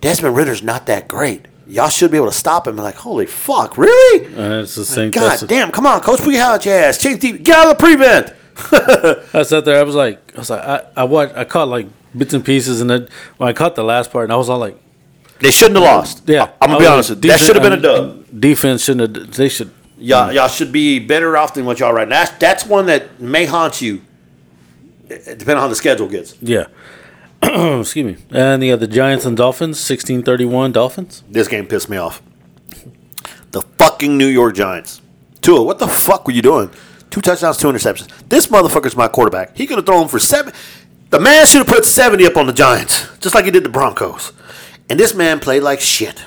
B: Desmond Ridder's not that great. Y'all should be able to stop him. I'm like, holy fuck, really?
A: Uh, it's the same.
B: God
A: that's,
B: damn! Come on, coach, your out your ass. Change deep. Get out of the prevent.
A: I sat there. I was like, I was like, I, I watched. I caught like bits and pieces, and then when I caught the last part, and I was all like,
B: They shouldn't have lost.
A: yeah.
B: I'm gonna be honest.
A: like,
B: with you. That should have been a dub.
A: Defense shouldn't have. They should.
B: Y'all, y'all should be better off than what y'all right now. That's, that's one that may haunt you, depending on how the schedule gets.
A: Yeah. Excuse me. And you got the uh, other Giants and Dolphins, 1631 Dolphins.
B: This game pissed me off. The fucking New York Giants. Tua, what the fuck were you doing? Two touchdowns, two interceptions. This motherfucker's my quarterback. He could have thrown for seven. The man should have put 70 up on the Giants, just like he did the Broncos. And this man played like shit.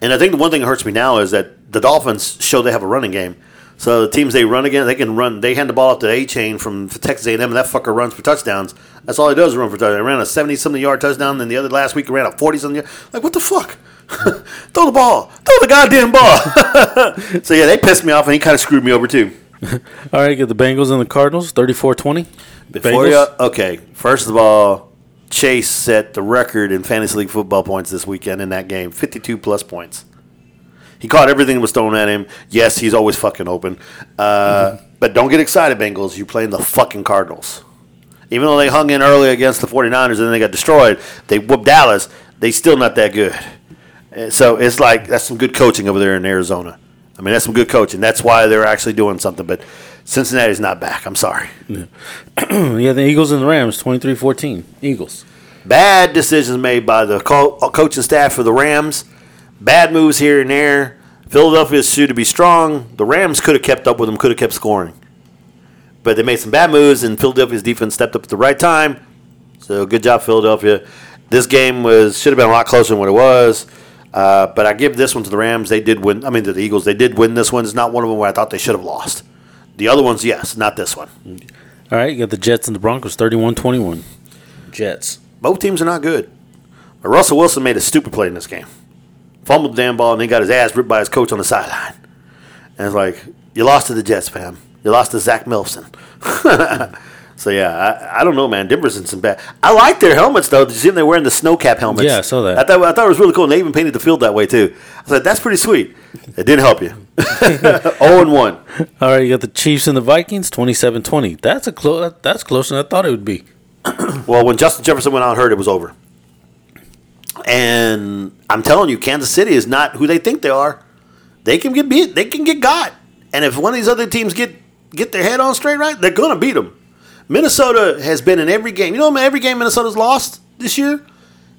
B: And I think the one thing that hurts me now is that the Dolphins show they have a running game. So the teams they run against, they can run. They hand the ball off to Achane from Texas A&M, and that fucker runs for touchdowns. That's all he does is run for touchdowns. He ran a seventy something yard touchdown, and the other last week he ran a forty something. yard. Like what the fuck? Throw the ball. Throw the goddamn ball. so yeah, they pissed me off, and he kind of screwed me over too.
A: All right, get the Bengals and the Cardinals, 34 20.
B: Before you, okay, first of all, Chase set the record in fantasy league football points this weekend in that game, fifty-two plus points. He caught everything that was thrown at him. Yes, he's always fucking open. Uh, But don't get excited, Bengals. You're playing the fucking Cardinals. Even though they hung in early against the 49ers and then they got destroyed, they whooped Dallas. They still not that good. Uh, So it's like that's some good coaching over there in Arizona. I mean, that's some good coaching. That's why they're actually doing something. But Cincinnati's not back. I'm sorry.
A: yeah, the Eagles and the Rams, 23 14. Eagles.
B: Bad decisions made by the co- coaching staff for the Rams. Bad moves here and there. Philadelphia's should to be strong. The Rams could have kept up with them, could have kept scoring. But they made some bad moves, and Philadelphia's defense stepped up at the right time. So good job, Philadelphia. This game was should have been a lot closer than what it was. Uh, but I give this one to the Rams. They did win. I mean, to the Eagles, they did win this one. It's not one of them where I thought they should have lost. The other ones, yes, not this one.
A: All right, you got the Jets and the Broncos, 31 21. Jets.
B: Both teams are not good. But Russell Wilson made a stupid play in this game. Fumbled the damn ball and then got his ass ripped by his coach on the sideline. And it's like, you lost to the Jets, fam. You lost to Zach Wilson. so yeah, I, I don't know, man. Denver's in some bad. I like their helmets though. Did you see them? They're wearing the snow cap helmets.
A: Yeah, I saw that.
B: I thought I thought it was really cool. And they even painted the field that way too. I was like, that's pretty sweet. It didn't help you. Zero oh and one.
A: All right, you got the Chiefs and the Vikings, 27 20. That's a close. That's closer than I thought it would be.
B: Well, when Justin Jefferson went out hurt, it was over. And I'm telling you, Kansas City is not who they think they are. They can get beat. They can get got. And if one of these other teams get get their head on straight right, they're gonna beat them. Minnesota has been in every game. You know, every game Minnesota's lost this year,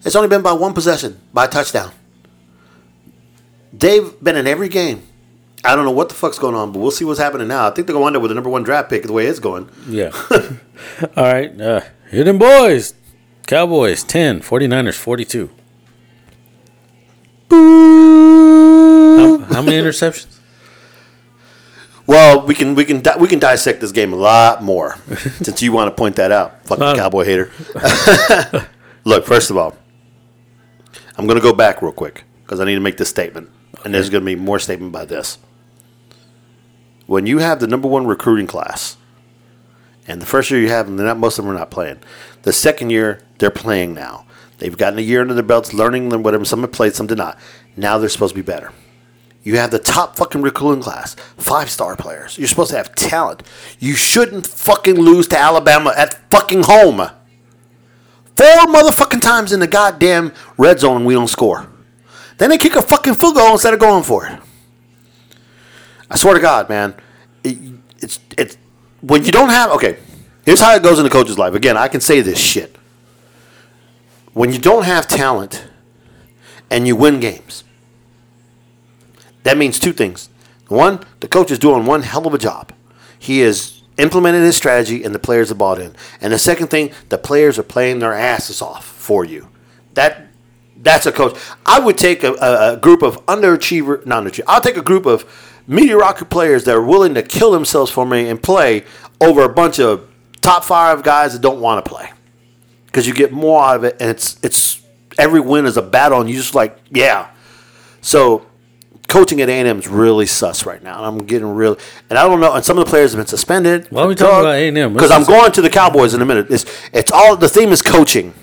B: it's only been by one possession, by a touchdown. They've been in every game. I don't know what the fuck's going on, but we'll see what's happening now. I think they're going to wind up with the number one draft pick the way it's going.
A: Yeah. All right. Uh, them boys. Cowboys 10, 49ers 42. How, how many interceptions?
B: Well, we can we can di- we can dissect this game a lot more since you want to point that out, fucking
A: Uh,
B: cowboy hater. Look, first of all, I'm going to go back real quick because I need to make this statement, and there's going to be more statement by this. When you have the number one recruiting class, and the first year you have them, they're not most of them are not playing. The second year they're playing now. They've gotten a year under their belts, learning them whatever. Some have played, some did not. Now they're supposed to be better. You have the top fucking recruiting class, five star players. You're supposed to have talent. You shouldn't fucking lose to Alabama at fucking home. Four motherfucking times in the goddamn red zone, we don't score. Then they kick a fucking field goal instead of going for it. I swear to God, man, it, it's it's when you don't have. Okay, here's how it goes in the coach's life. Again, I can say this shit. When you don't have talent, and you win games, that means two things. One, the coach is doing one hell of a job. He has implemented his strategy, and the players have bought in. And the second thing, the players are playing their asses off for you. That that's a coach. I would take a, a, a group of underachiever, not underachiever. I'll take a group of mediocre players that are willing to kill themselves for me and play over a bunch of top five guys that don't want to play because you get more out of it, and it's it's every win is a battle, and you just like yeah. So coaching at A&M is really sus right now, and I'm getting real. And I don't know. And some of the players have been suspended.
A: Why are we talking about A&M?
B: Because I'm going to the Cowboys in a minute. It's it's all the theme is coaching,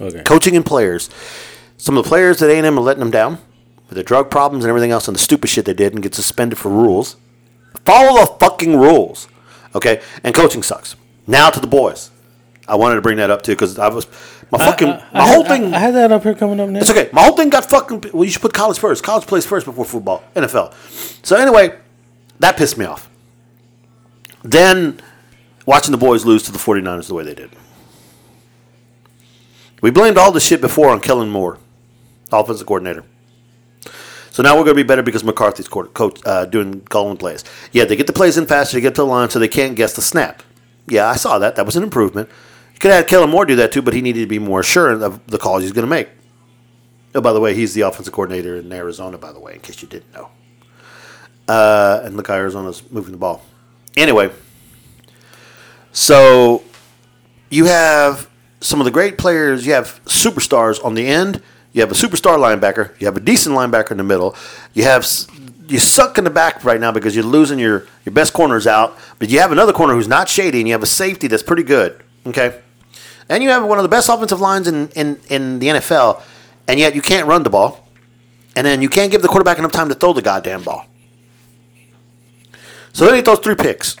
A: Okay.
B: coaching and players. Some of the players at A&M are letting them down with their drug problems and everything else, and the stupid shit they did, and get suspended for rules. Follow the fucking rules, okay? And coaching sucks. Now to the boys. I wanted to bring that up too because I was my fucking
A: I- I
B: my whole thing.
A: I, had that up here coming up next.
B: It's okay. My whole thing got fucking. Well, you should put college first. College plays first before football, NFL. So anyway, that pissed me off. Then watching the boys lose to the 49ers the way they did. We blamed all the shit before on Kellen Moore, offensive coordinator. So now we're going to be better because McCarthy's coach uh, doing calling plays. Yeah, they get the plays in faster, they get to the line, so they can't guess the snap. Yeah, I saw that. That was an improvement. You could have Kellen Moore do that too, but he needed to be more sure of the calls he's going to make. Oh, by the way, he's the offensive coordinator in Arizona, by the way, in case you didn't know. Uh, and look Arizona's moving the ball. Anyway, so you have some of the great players. You have superstars on the end. You have a superstar linebacker. You have a decent linebacker in the middle. You have you suck in the back right now because you're losing your your best corners out. But you have another corner who's not shady, and you have a safety that's pretty good. Okay, and you have one of the best offensive lines in in, in the NFL, and yet you can't run the ball, and then you can't give the quarterback enough time to throw the goddamn ball. So then he throws three picks.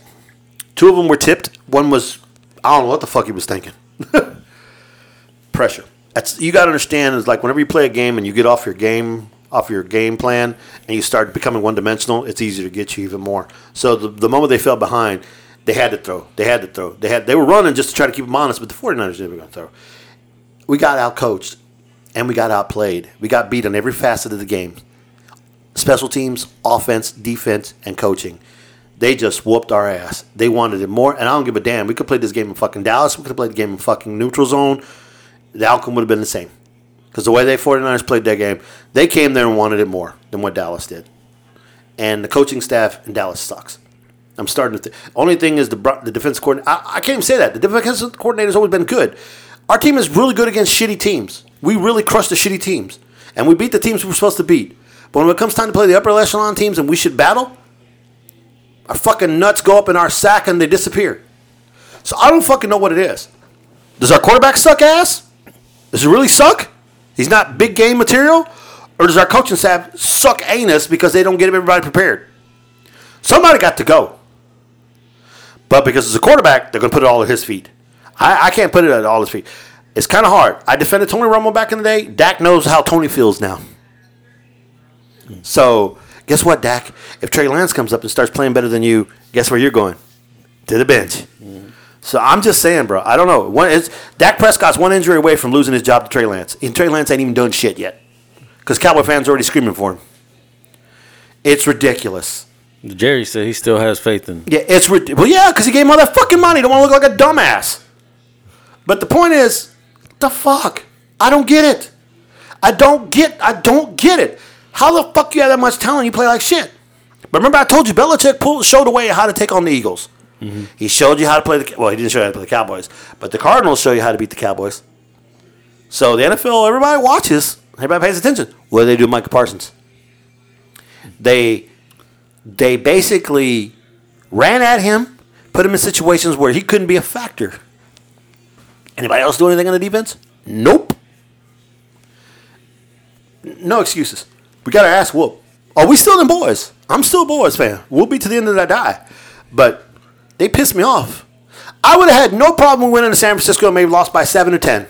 B: Two of them were tipped. One was I don't know what the fuck he was thinking. Pressure. That's you got to understand is like whenever you play a game and you get off your game off your game plan and you start becoming one dimensional, it's easier to get you even more. So the, the moment they fell behind, they had to throw. They had to throw. They had they were running just to try to keep them honest, but the 49ers they were going to throw. We got out coached and we got outplayed. We got beat on every facet of the game. Special teams, offense, defense, and coaching. They just whooped our ass. They wanted it more, and I don't give a damn. We could play this game in fucking Dallas. We could played the game in fucking neutral zone. The outcome would have been the same. Because the way they 49ers played that game, they came there and wanted it more than what Dallas did. And the coaching staff in Dallas sucks. I'm starting to. Th- only thing is the the defense coordinator. I, I can't even say that. The defense coordinator has always been good. Our team is really good against shitty teams. We really crush the shitty teams, and we beat the teams we're supposed to beat. But when it comes time to play the upper echelon teams and we should battle, our fucking nuts go up in our sack and they disappear. So I don't fucking know what it is. Does our quarterback suck ass? Does he really suck? He's not big game material? Or does our coaching staff suck anus because they don't get everybody prepared? Somebody got to go. But because it's a quarterback, they're going to put it all at his feet. I, I can't put it at all his feet. It's kind of hard. I defended Tony Romo back in the day. Dak knows how Tony feels now. So, guess what, Dak? If Trey Lance comes up and starts playing better than you, guess where you're going? To the bench. So I'm just saying, bro. I don't know. One is Dak Prescott's one injury away from losing his job to Trey Lance. And Trey Lance ain't even done shit yet, because Cowboy fans are already screaming for him. It's ridiculous.
A: Jerry said he still has faith in.
B: Yeah, it's well, yeah, because he gave him all that fucking money. Don't want to look like a dumbass. But the point is, the fuck? I don't get it. I don't get. I don't get it. How the fuck you have that much talent? You play like shit. But remember, I told you Belichick pulled, showed way how to take on the Eagles. Mm-hmm. He showed you how to play the well. He didn't show you how to play the Cowboys, but the Cardinals show you how to beat the Cowboys. So the NFL, everybody watches, everybody pays attention. What do they do, with Micah Parsons? They they basically ran at him, put him in situations where he couldn't be a factor. Anybody else do anything on the defense? Nope. No excuses. We got our ass whoop. Are we still in boys? I'm still a boys fan. We'll be to the end of that die. But they pissed me off. I would have had no problem winning to San Francisco and maybe lost by seven or ten.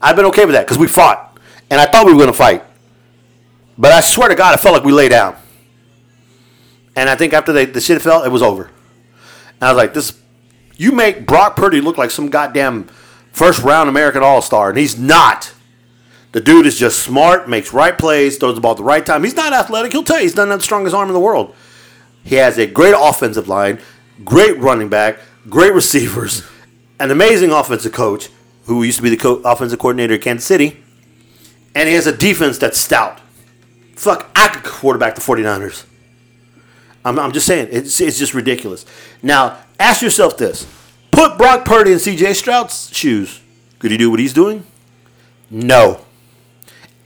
B: I've been okay with that because we fought. And I thought we were going to fight. But I swear to God, I felt like we lay down. And I think after they, the shit fell, it was over. And I was like, this, you make Brock Purdy look like some goddamn first round American All Star, and he's not. The dude is just smart, makes right plays, throws the ball at the right time. He's not athletic. He'll tell you he's not the strongest arm in the world. He has a great offensive line, great running back, great receivers, an amazing offensive coach who used to be the co- offensive coordinator at Kansas City, and he has a defense that's stout. Fuck, I could quarterback the 49ers. I'm, I'm just saying, it's, it's just ridiculous. Now, ask yourself this. Put Brock Purdy in CJ Stroud's shoes. Could he do what he's doing? No.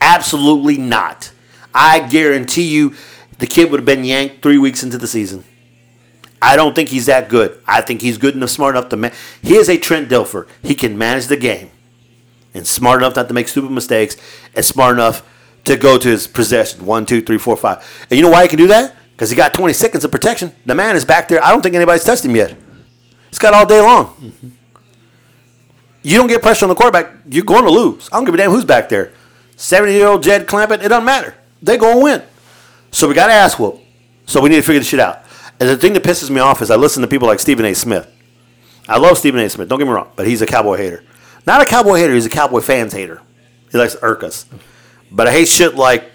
B: Absolutely not. I guarantee you the kid would have been yanked three weeks into the season. I don't think he's that good. I think he's good enough, smart enough to man. He is a Trent Dilfer. He can manage the game and smart enough not to make stupid mistakes and smart enough to go to his possession. One, two, three, four, five. And you know why he can do that? Because he got 20 seconds of protection. The man is back there. I don't think anybody's touched him yet. He's got all day long. You don't get pressure on the quarterback, you're going to lose. I don't give a damn who's back there. 70 year old Jed Clampett, it doesn't matter. They're going to win. So we got to ask whoop. So we need to figure this shit out. And the thing that pisses me off is I listen to people like Stephen A. Smith. I love Stephen A. Smith, don't get me wrong, but he's a cowboy hater. Not a cowboy hater, he's a cowboy fans hater. He likes to irk us. But I hate shit like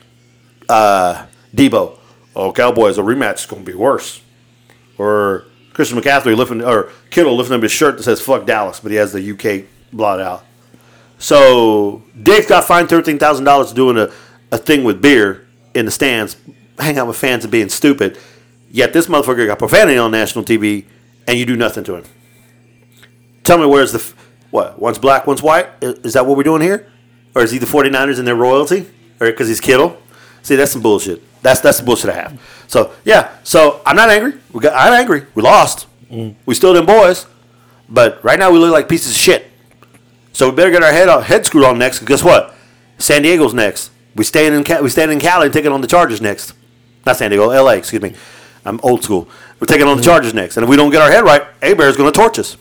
B: uh, Deebo. Oh, Cowboys, a rematch is going to be worse. Or Christian McCaffrey lifting, or Kittle lifting up his shirt that says "fuck Dallas," but he has the UK blot out. So Dave got fined thirteen thousand dollars doing a, a thing with beer in the stands, hang out with fans and being stupid. Yet this motherfucker got profanity on national TV, and you do nothing to him. Tell me where's the what? One's black, one's white. Is that what we're doing here, or is he the 49ers and their royalty, or because he's Kittle? See, that's some bullshit. That's that's the bullshit I have. So yeah, so I'm not angry. We got, I'm angry. We lost. We still them boys, but right now we look like pieces of shit. So we better get our head on, head screwed on next. guess what? San Diego's next. We staying in we staying in Cali and taking on the Chargers next. Not San Diego, L.A. Excuse me. I'm old school. We're taking on the mm-hmm. Chargers next, and if we don't get our head right, A Bear's going to torch us.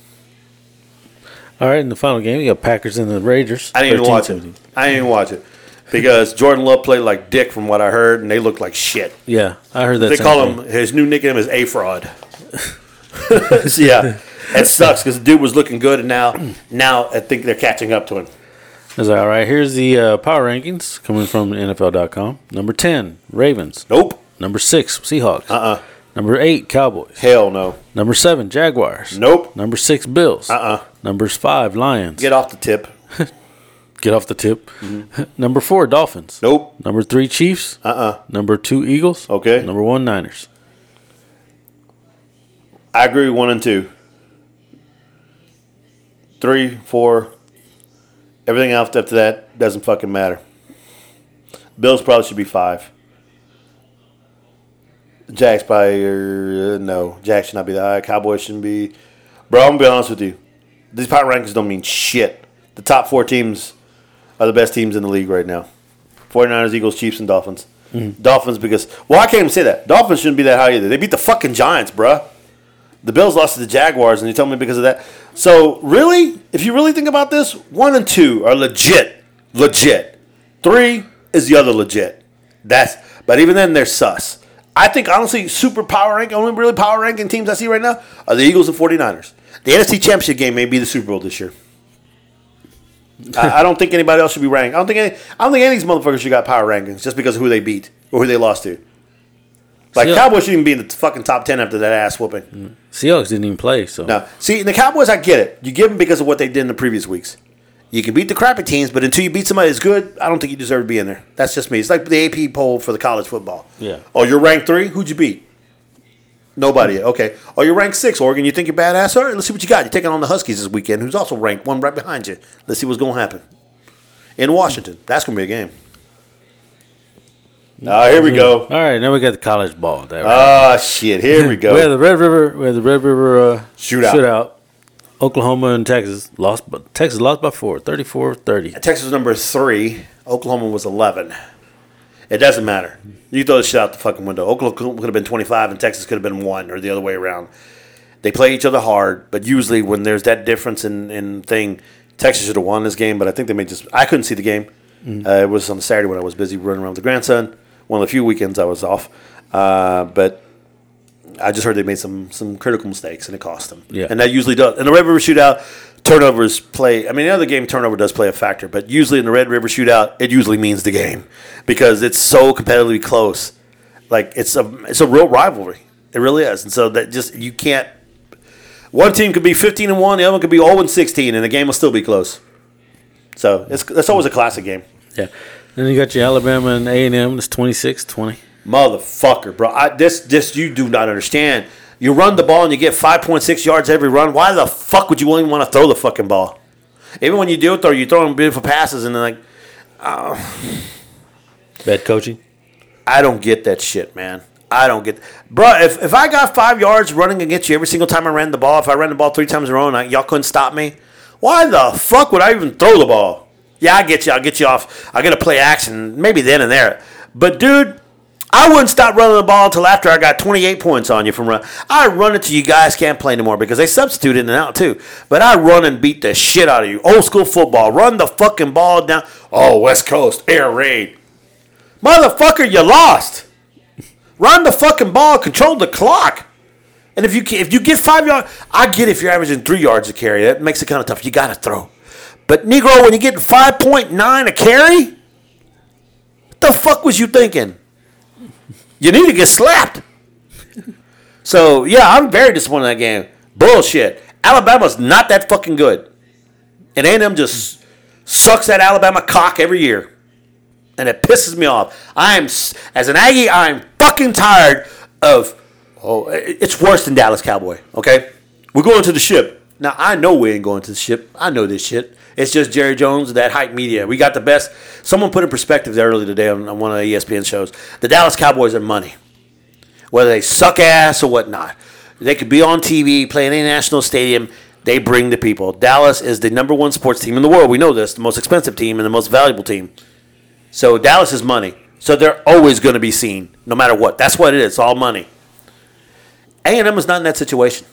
A: All right, in the final game, you got Packers and the Raiders.
B: I didn't even watch it. I didn't even watch it because Jordan Love played like dick from what I heard, and they looked like shit.
A: Yeah, I heard that.
B: They call
A: thing.
B: him his new nickname is A Fraud. yeah, it sucks because the dude was looking good, and now now I think they're catching up to him.
A: That's all right. Here's the uh, power rankings coming from NFL.com. Number 10, Ravens.
B: Nope.
A: Number 6, Seahawks.
B: Uh uh
A: Number 8, Cowboys.
B: Hell no.
A: Number 7, Jaguars.
B: Nope.
A: Number 6, Bills.
B: Uh uh
A: Number 5, Lions.
B: Get off the tip.
A: Get off the tip. Number 4, Dolphins.
B: Nope.
A: Number 3, Chiefs.
B: Uh uh
A: Number 2, Eagles.
B: Okay.
A: Number 1, Niners.
B: I agree. One and two. Three, four. Everything else after that doesn't fucking matter. Bills probably should be five. Jacks probably uh, no. Jacks should not be that high. Cowboys shouldn't be. Bro, I'm gonna be honest with you. These power rankings don't mean shit. The top four teams are the best teams in the league right now. 49ers, Eagles, Chiefs, and Dolphins. Mm-hmm. Dolphins because well, I can't even say that. Dolphins shouldn't be that high either. They beat the fucking Giants, bruh. The Bills lost to the Jaguars, and you tell me because of that. So really, if you really think about this, one and two are legit, legit. Three is the other legit. That's but even then they're sus. I think honestly, super power rank, only really power ranking teams I see right now are the Eagles and 49ers. The NFC Championship game may be the Super Bowl this year. I, I don't think anybody else should be ranked. I don't think any, I don't think any of these motherfuckers should got power rankings just because of who they beat or who they lost to. Like
A: See,
B: Cowboys shouldn't even be in the fucking top ten after that ass whooping.
A: Seahawks didn't even play, so.
B: Now, see, the Cowboys, I get it. You give them because of what they did in the previous weeks. You can beat the crappy teams, but until you beat somebody that's good, I don't think you deserve to be in there. That's just me. It's like the AP poll for the college football.
A: Yeah.
B: Oh, you're ranked three. Who'd you beat? Nobody. Okay. Oh, you're ranked six, Oregon. You think you're badass? All right, let's see what you got. You're taking on the Huskies this weekend, who's also ranked one right behind you. Let's see what's going to happen in Washington. That's going to be a game. Ah, here we go.
A: All right, now we got the college ball. There.
B: Ah, shit. Here we go.
A: We had the Red River, we had the Red River uh,
B: Shootout.
A: shootout. Oklahoma and Texas lost, but Texas lost by four, 34-30.
B: Texas was number three. Oklahoma was 11. It doesn't matter. You throw the shit out the fucking window. Oklahoma could have been 25 and Texas could have been one or the other way around. They play each other hard, but usually when there's that difference in, in thing, Texas should have won this game, but I think they may just. I couldn't see the game. Uh, it was on Saturday when I was busy running around with the grandson. One of the few weekends I was off. Uh, but I just heard they made some some critical mistakes and it cost them.
A: Yeah.
B: And that usually does. In the Red River Shootout, turnovers play. I mean, the other game turnover does play a factor, but usually in the Red River Shootout, it usually means the game because it's so competitively close. Like it's a it's a real rivalry. It really is, and so that just you can't. One team could be fifteen and one, the other one could be zero and sixteen, and the game will still be close. So it's that's always a classic game.
A: Yeah. Then you got your Alabama and A&M. It's 26-20.
B: Motherfucker, bro. I, this this you do not understand. You run the ball and you get 5.6 yards every run. Why the fuck would you even want to throw the fucking ball? Even when you do throw, you throw them beautiful passes and then like, uh,
A: Bad coaching.
B: I don't get that shit, man. I don't get, bro. If, if I got five yards running against you every single time I ran the ball, if I ran the ball three times in a row and I, y'all couldn't stop me, why the fuck would I even throw the ball? Yeah, I get you. I'll get you off. I got to play action, maybe then and there. But dude, I wouldn't stop running the ball until after I got 28 points on you from run. I run it till you guys can't play anymore because they substitute in and out too. But I run and beat the shit out of you. Old school football. Run the fucking ball down. Oh, West Coast air raid. Motherfucker, you lost. Run the fucking ball, control the clock. And if you if you get five yards, I get if you're averaging three yards a carry. That makes it kind of tough. You got to throw. But Negro, when you get five point nine a carry, what the fuck was you thinking? You need to get slapped. So yeah, I'm very disappointed in that game. Bullshit. Alabama's not that fucking good, and A&M just sucks that Alabama cock every year and it pisses me off. I am, as an Aggie, I'm fucking tired of. Oh, it's worse than Dallas Cowboy. Okay, we're going to the ship. Now I know we ain't going to the ship. I know this shit. It's just Jerry Jones, that hype media. We got the best. Someone put in perspective there earlier today on, on one of the ESPN shows. The Dallas Cowboys are money, whether they suck ass or whatnot. They could be on TV, play in a national stadium. They bring the people. Dallas is the number one sports team in the world. We know this. The most expensive team and the most valuable team. So Dallas is money. So they're always going to be seen, no matter what. That's what it is. It's all money. A&M is not in that situation.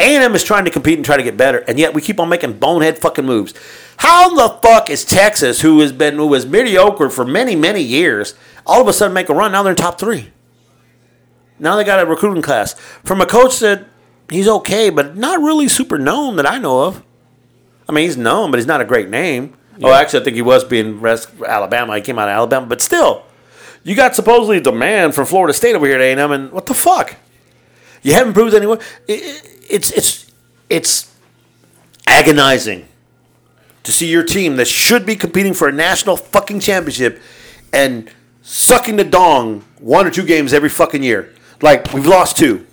B: A&M is trying to compete and try to get better, and yet we keep on making bonehead fucking moves. How the fuck is Texas, who has been who was mediocre for many many years, all of a sudden make a run? Now they're in top three. Now they got a recruiting class from a coach that he's okay, but not really super known that I know of. I mean, he's known, but he's not a great name. Oh, actually, I think he was being res- Alabama. He came out of Alabama, but still, you got supposedly the man from Florida State over here at A&M, and what the fuck? You haven't proved anyone. It, it, it's it's it's agonizing to see your team that should be competing for a national fucking championship and sucking the dong one or two games every fucking year. Like we've lost two.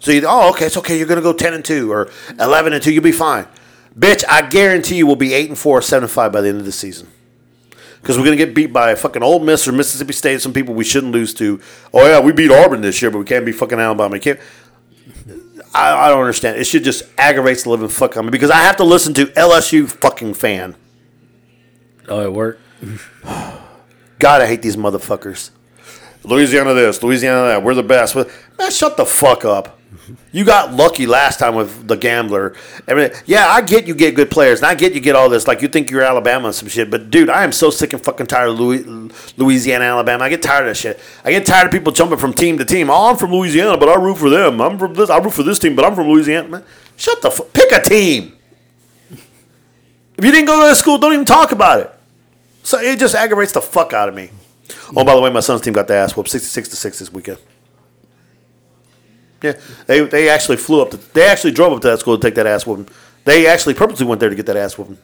B: So you oh okay, it's okay, you're gonna go ten and two or eleven and two, you'll be fine. Bitch, I guarantee you we'll be eight and four, or seven and five by the end of the season. Because we're gonna get beat by a fucking Ole Miss or Mississippi State, some people we shouldn't lose to. Oh yeah, we beat Auburn this year, but we can't beat fucking Alabama. We can't. I, I don't understand. It should just aggravates the living fuck out of me because I have to listen to LSU fucking fan.
A: Oh, it worked.
B: God, I hate these motherfuckers. Louisiana this, Louisiana that. We're the best. Man, shut the fuck up. You got lucky last time with the gambler. I mean, yeah, I get you get good players, and I get you get all this. Like you think you're Alabama and some shit, but dude, I am so sick and fucking tired of Louis, Louisiana, Alabama. I get tired of that shit. I get tired of people jumping from team to team. Oh, I'm from Louisiana, but I root for them. I'm from this. I root for this team, but I'm from Louisiana. Man, shut the fuck. Pick a team. If you didn't go to that school, don't even talk about it. So it just aggravates the fuck out of me. Oh, by the way, my son's team got the ass whooped, sixty-six to six this weekend. Yeah, they they actually flew up. To, they actually drove up to that school to take that ass whooping. They actually purposely went there to get that ass whooping.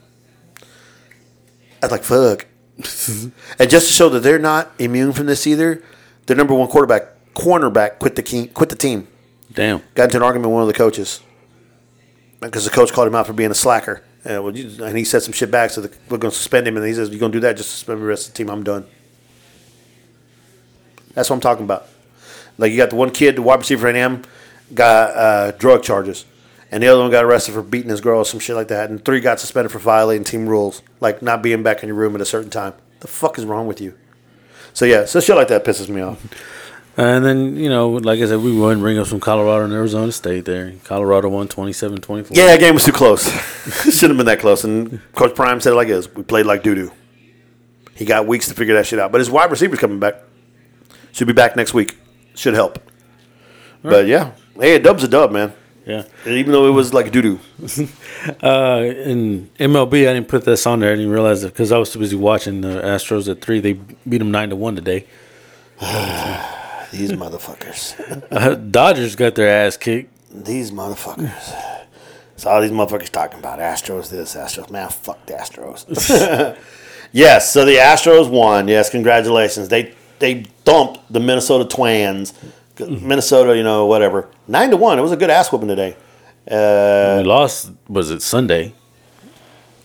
B: I was like, fuck. and just to show that they're not immune from this either, their number one quarterback, cornerback, quit the key, quit the team.
A: Damn.
B: Got into an argument with one of the coaches because the coach called him out for being a slacker. And, well, you- and he said some shit back, so the, we're going to suspend him. And he says, You're going to do that, just suspend the rest of the team. I'm done. That's what I'm talking about. Like, you got the one kid, the wide receiver for A&M, got uh, drug charges. And the other one got arrested for beating his girl or some shit like that. And three got suspended for violating team rules, like not being back in your room at a certain time. The fuck is wrong with you? So, yeah, so shit like that pisses me off.
A: And then, you know, like I said, we won bring up some Colorado and Arizona State there. Colorado won 27 24.
B: Yeah, that game was too close. Shouldn't have been that close. And Coach Prime said it like this: "We played like doo doo." He got weeks to figure that shit out, but his wide receiver's coming back. Should be back next week. Should help. But yeah, hey, a dub's a dub, man.
A: Yeah.
B: Even though it was like doo doo.
A: Uh, in MLB, I didn't put this on there. I didn't realize it because I was too busy watching the Astros at three. They beat them 9 to 1 today.
B: These motherfuckers.
A: Uh, Dodgers got their ass kicked.
B: These motherfuckers. It's all these motherfuckers talking about Astros this, Astros. Man, fuck the Astros. yes, so the Astros won. Yes, congratulations. They they thumped the Minnesota Twins. Minnesota, you know, whatever. Nine to one. It was a good ass whooping today. Uh,
A: They lost, was it Sunday?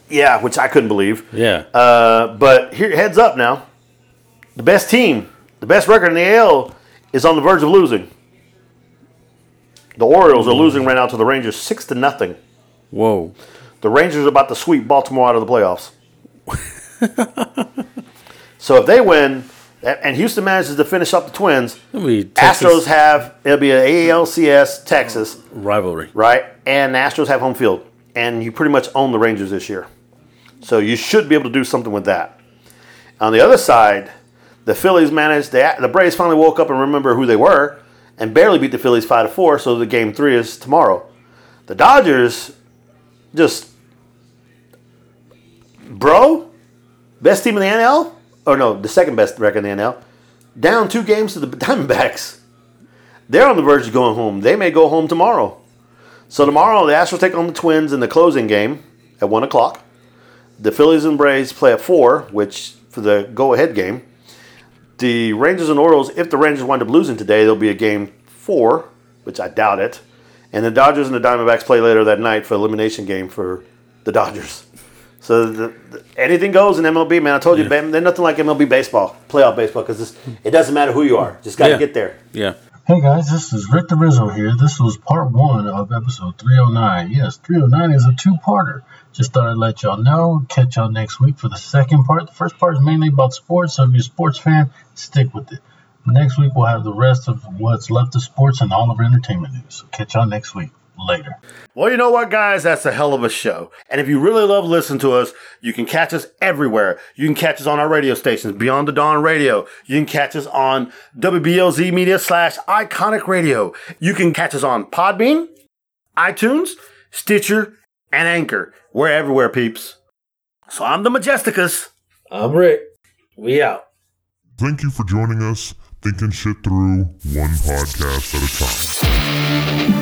B: yeah, which I couldn't believe.
A: Yeah.
B: Uh, but here, heads up now. The best team, the best record in the AL, is on the verge of losing. The Orioles are losing right now to the Rangers six to nothing.
A: Whoa.
B: The Rangers are about to sweep Baltimore out of the playoffs. so if they win, and Houston manages to finish up the Twins, Astros have it'll be an ALCS Texas,
A: rivalry.
B: right? And the Astros have home field, and you pretty much own the Rangers this year. So you should be able to do something with that. On the other side, the Phillies managed. The, the Braves finally woke up and remember who they were, and barely beat the Phillies five to four. So the game three is tomorrow. The Dodgers, just bro, best team in the NL, or no, the second best record in the NL, down two games to the Diamondbacks. They're on the verge of going home. They may go home tomorrow. So tomorrow the Astros take on the Twins in the closing game at one o'clock. The Phillies and Braves play at four, which for the go-ahead game. The Rangers and Orioles, if the Rangers wind up losing today, there'll be a game four, which I doubt it. And the Dodgers and the Diamondbacks play later that night for elimination game for the Dodgers. So the, the, anything goes in MLB, man. I told you, man, there's nothing like MLB baseball, playoff baseball, because it doesn't matter who you are. Just got to
A: Yeah.
B: get there.
A: Yeah.
D: Hey guys, this is Rick DeRizzo here. This was part one of episode 309. Yes, 309 is a two-parter. Just thought I'd let y'all know. Catch y'all next week for the second part. The first part is mainly about sports, so if you're a sports fan, stick with it. Next week we'll have the rest of what's left of sports and all of our entertainment news. So catch y'all next week. Later.
E: Well, you know what, guys? That's a hell of a show. And if you really love listening to us, you can catch us everywhere. You can catch us on our radio stations, Beyond the Dawn Radio. You can catch us on WBLZ Media slash Iconic Radio. You can catch us on Podbean, iTunes, Stitcher, and Anchor. We're everywhere, peeps. So I'm the Majesticus.
A: I'm Rick. We out.
F: Thank you for joining us, thinking shit through one podcast at a time.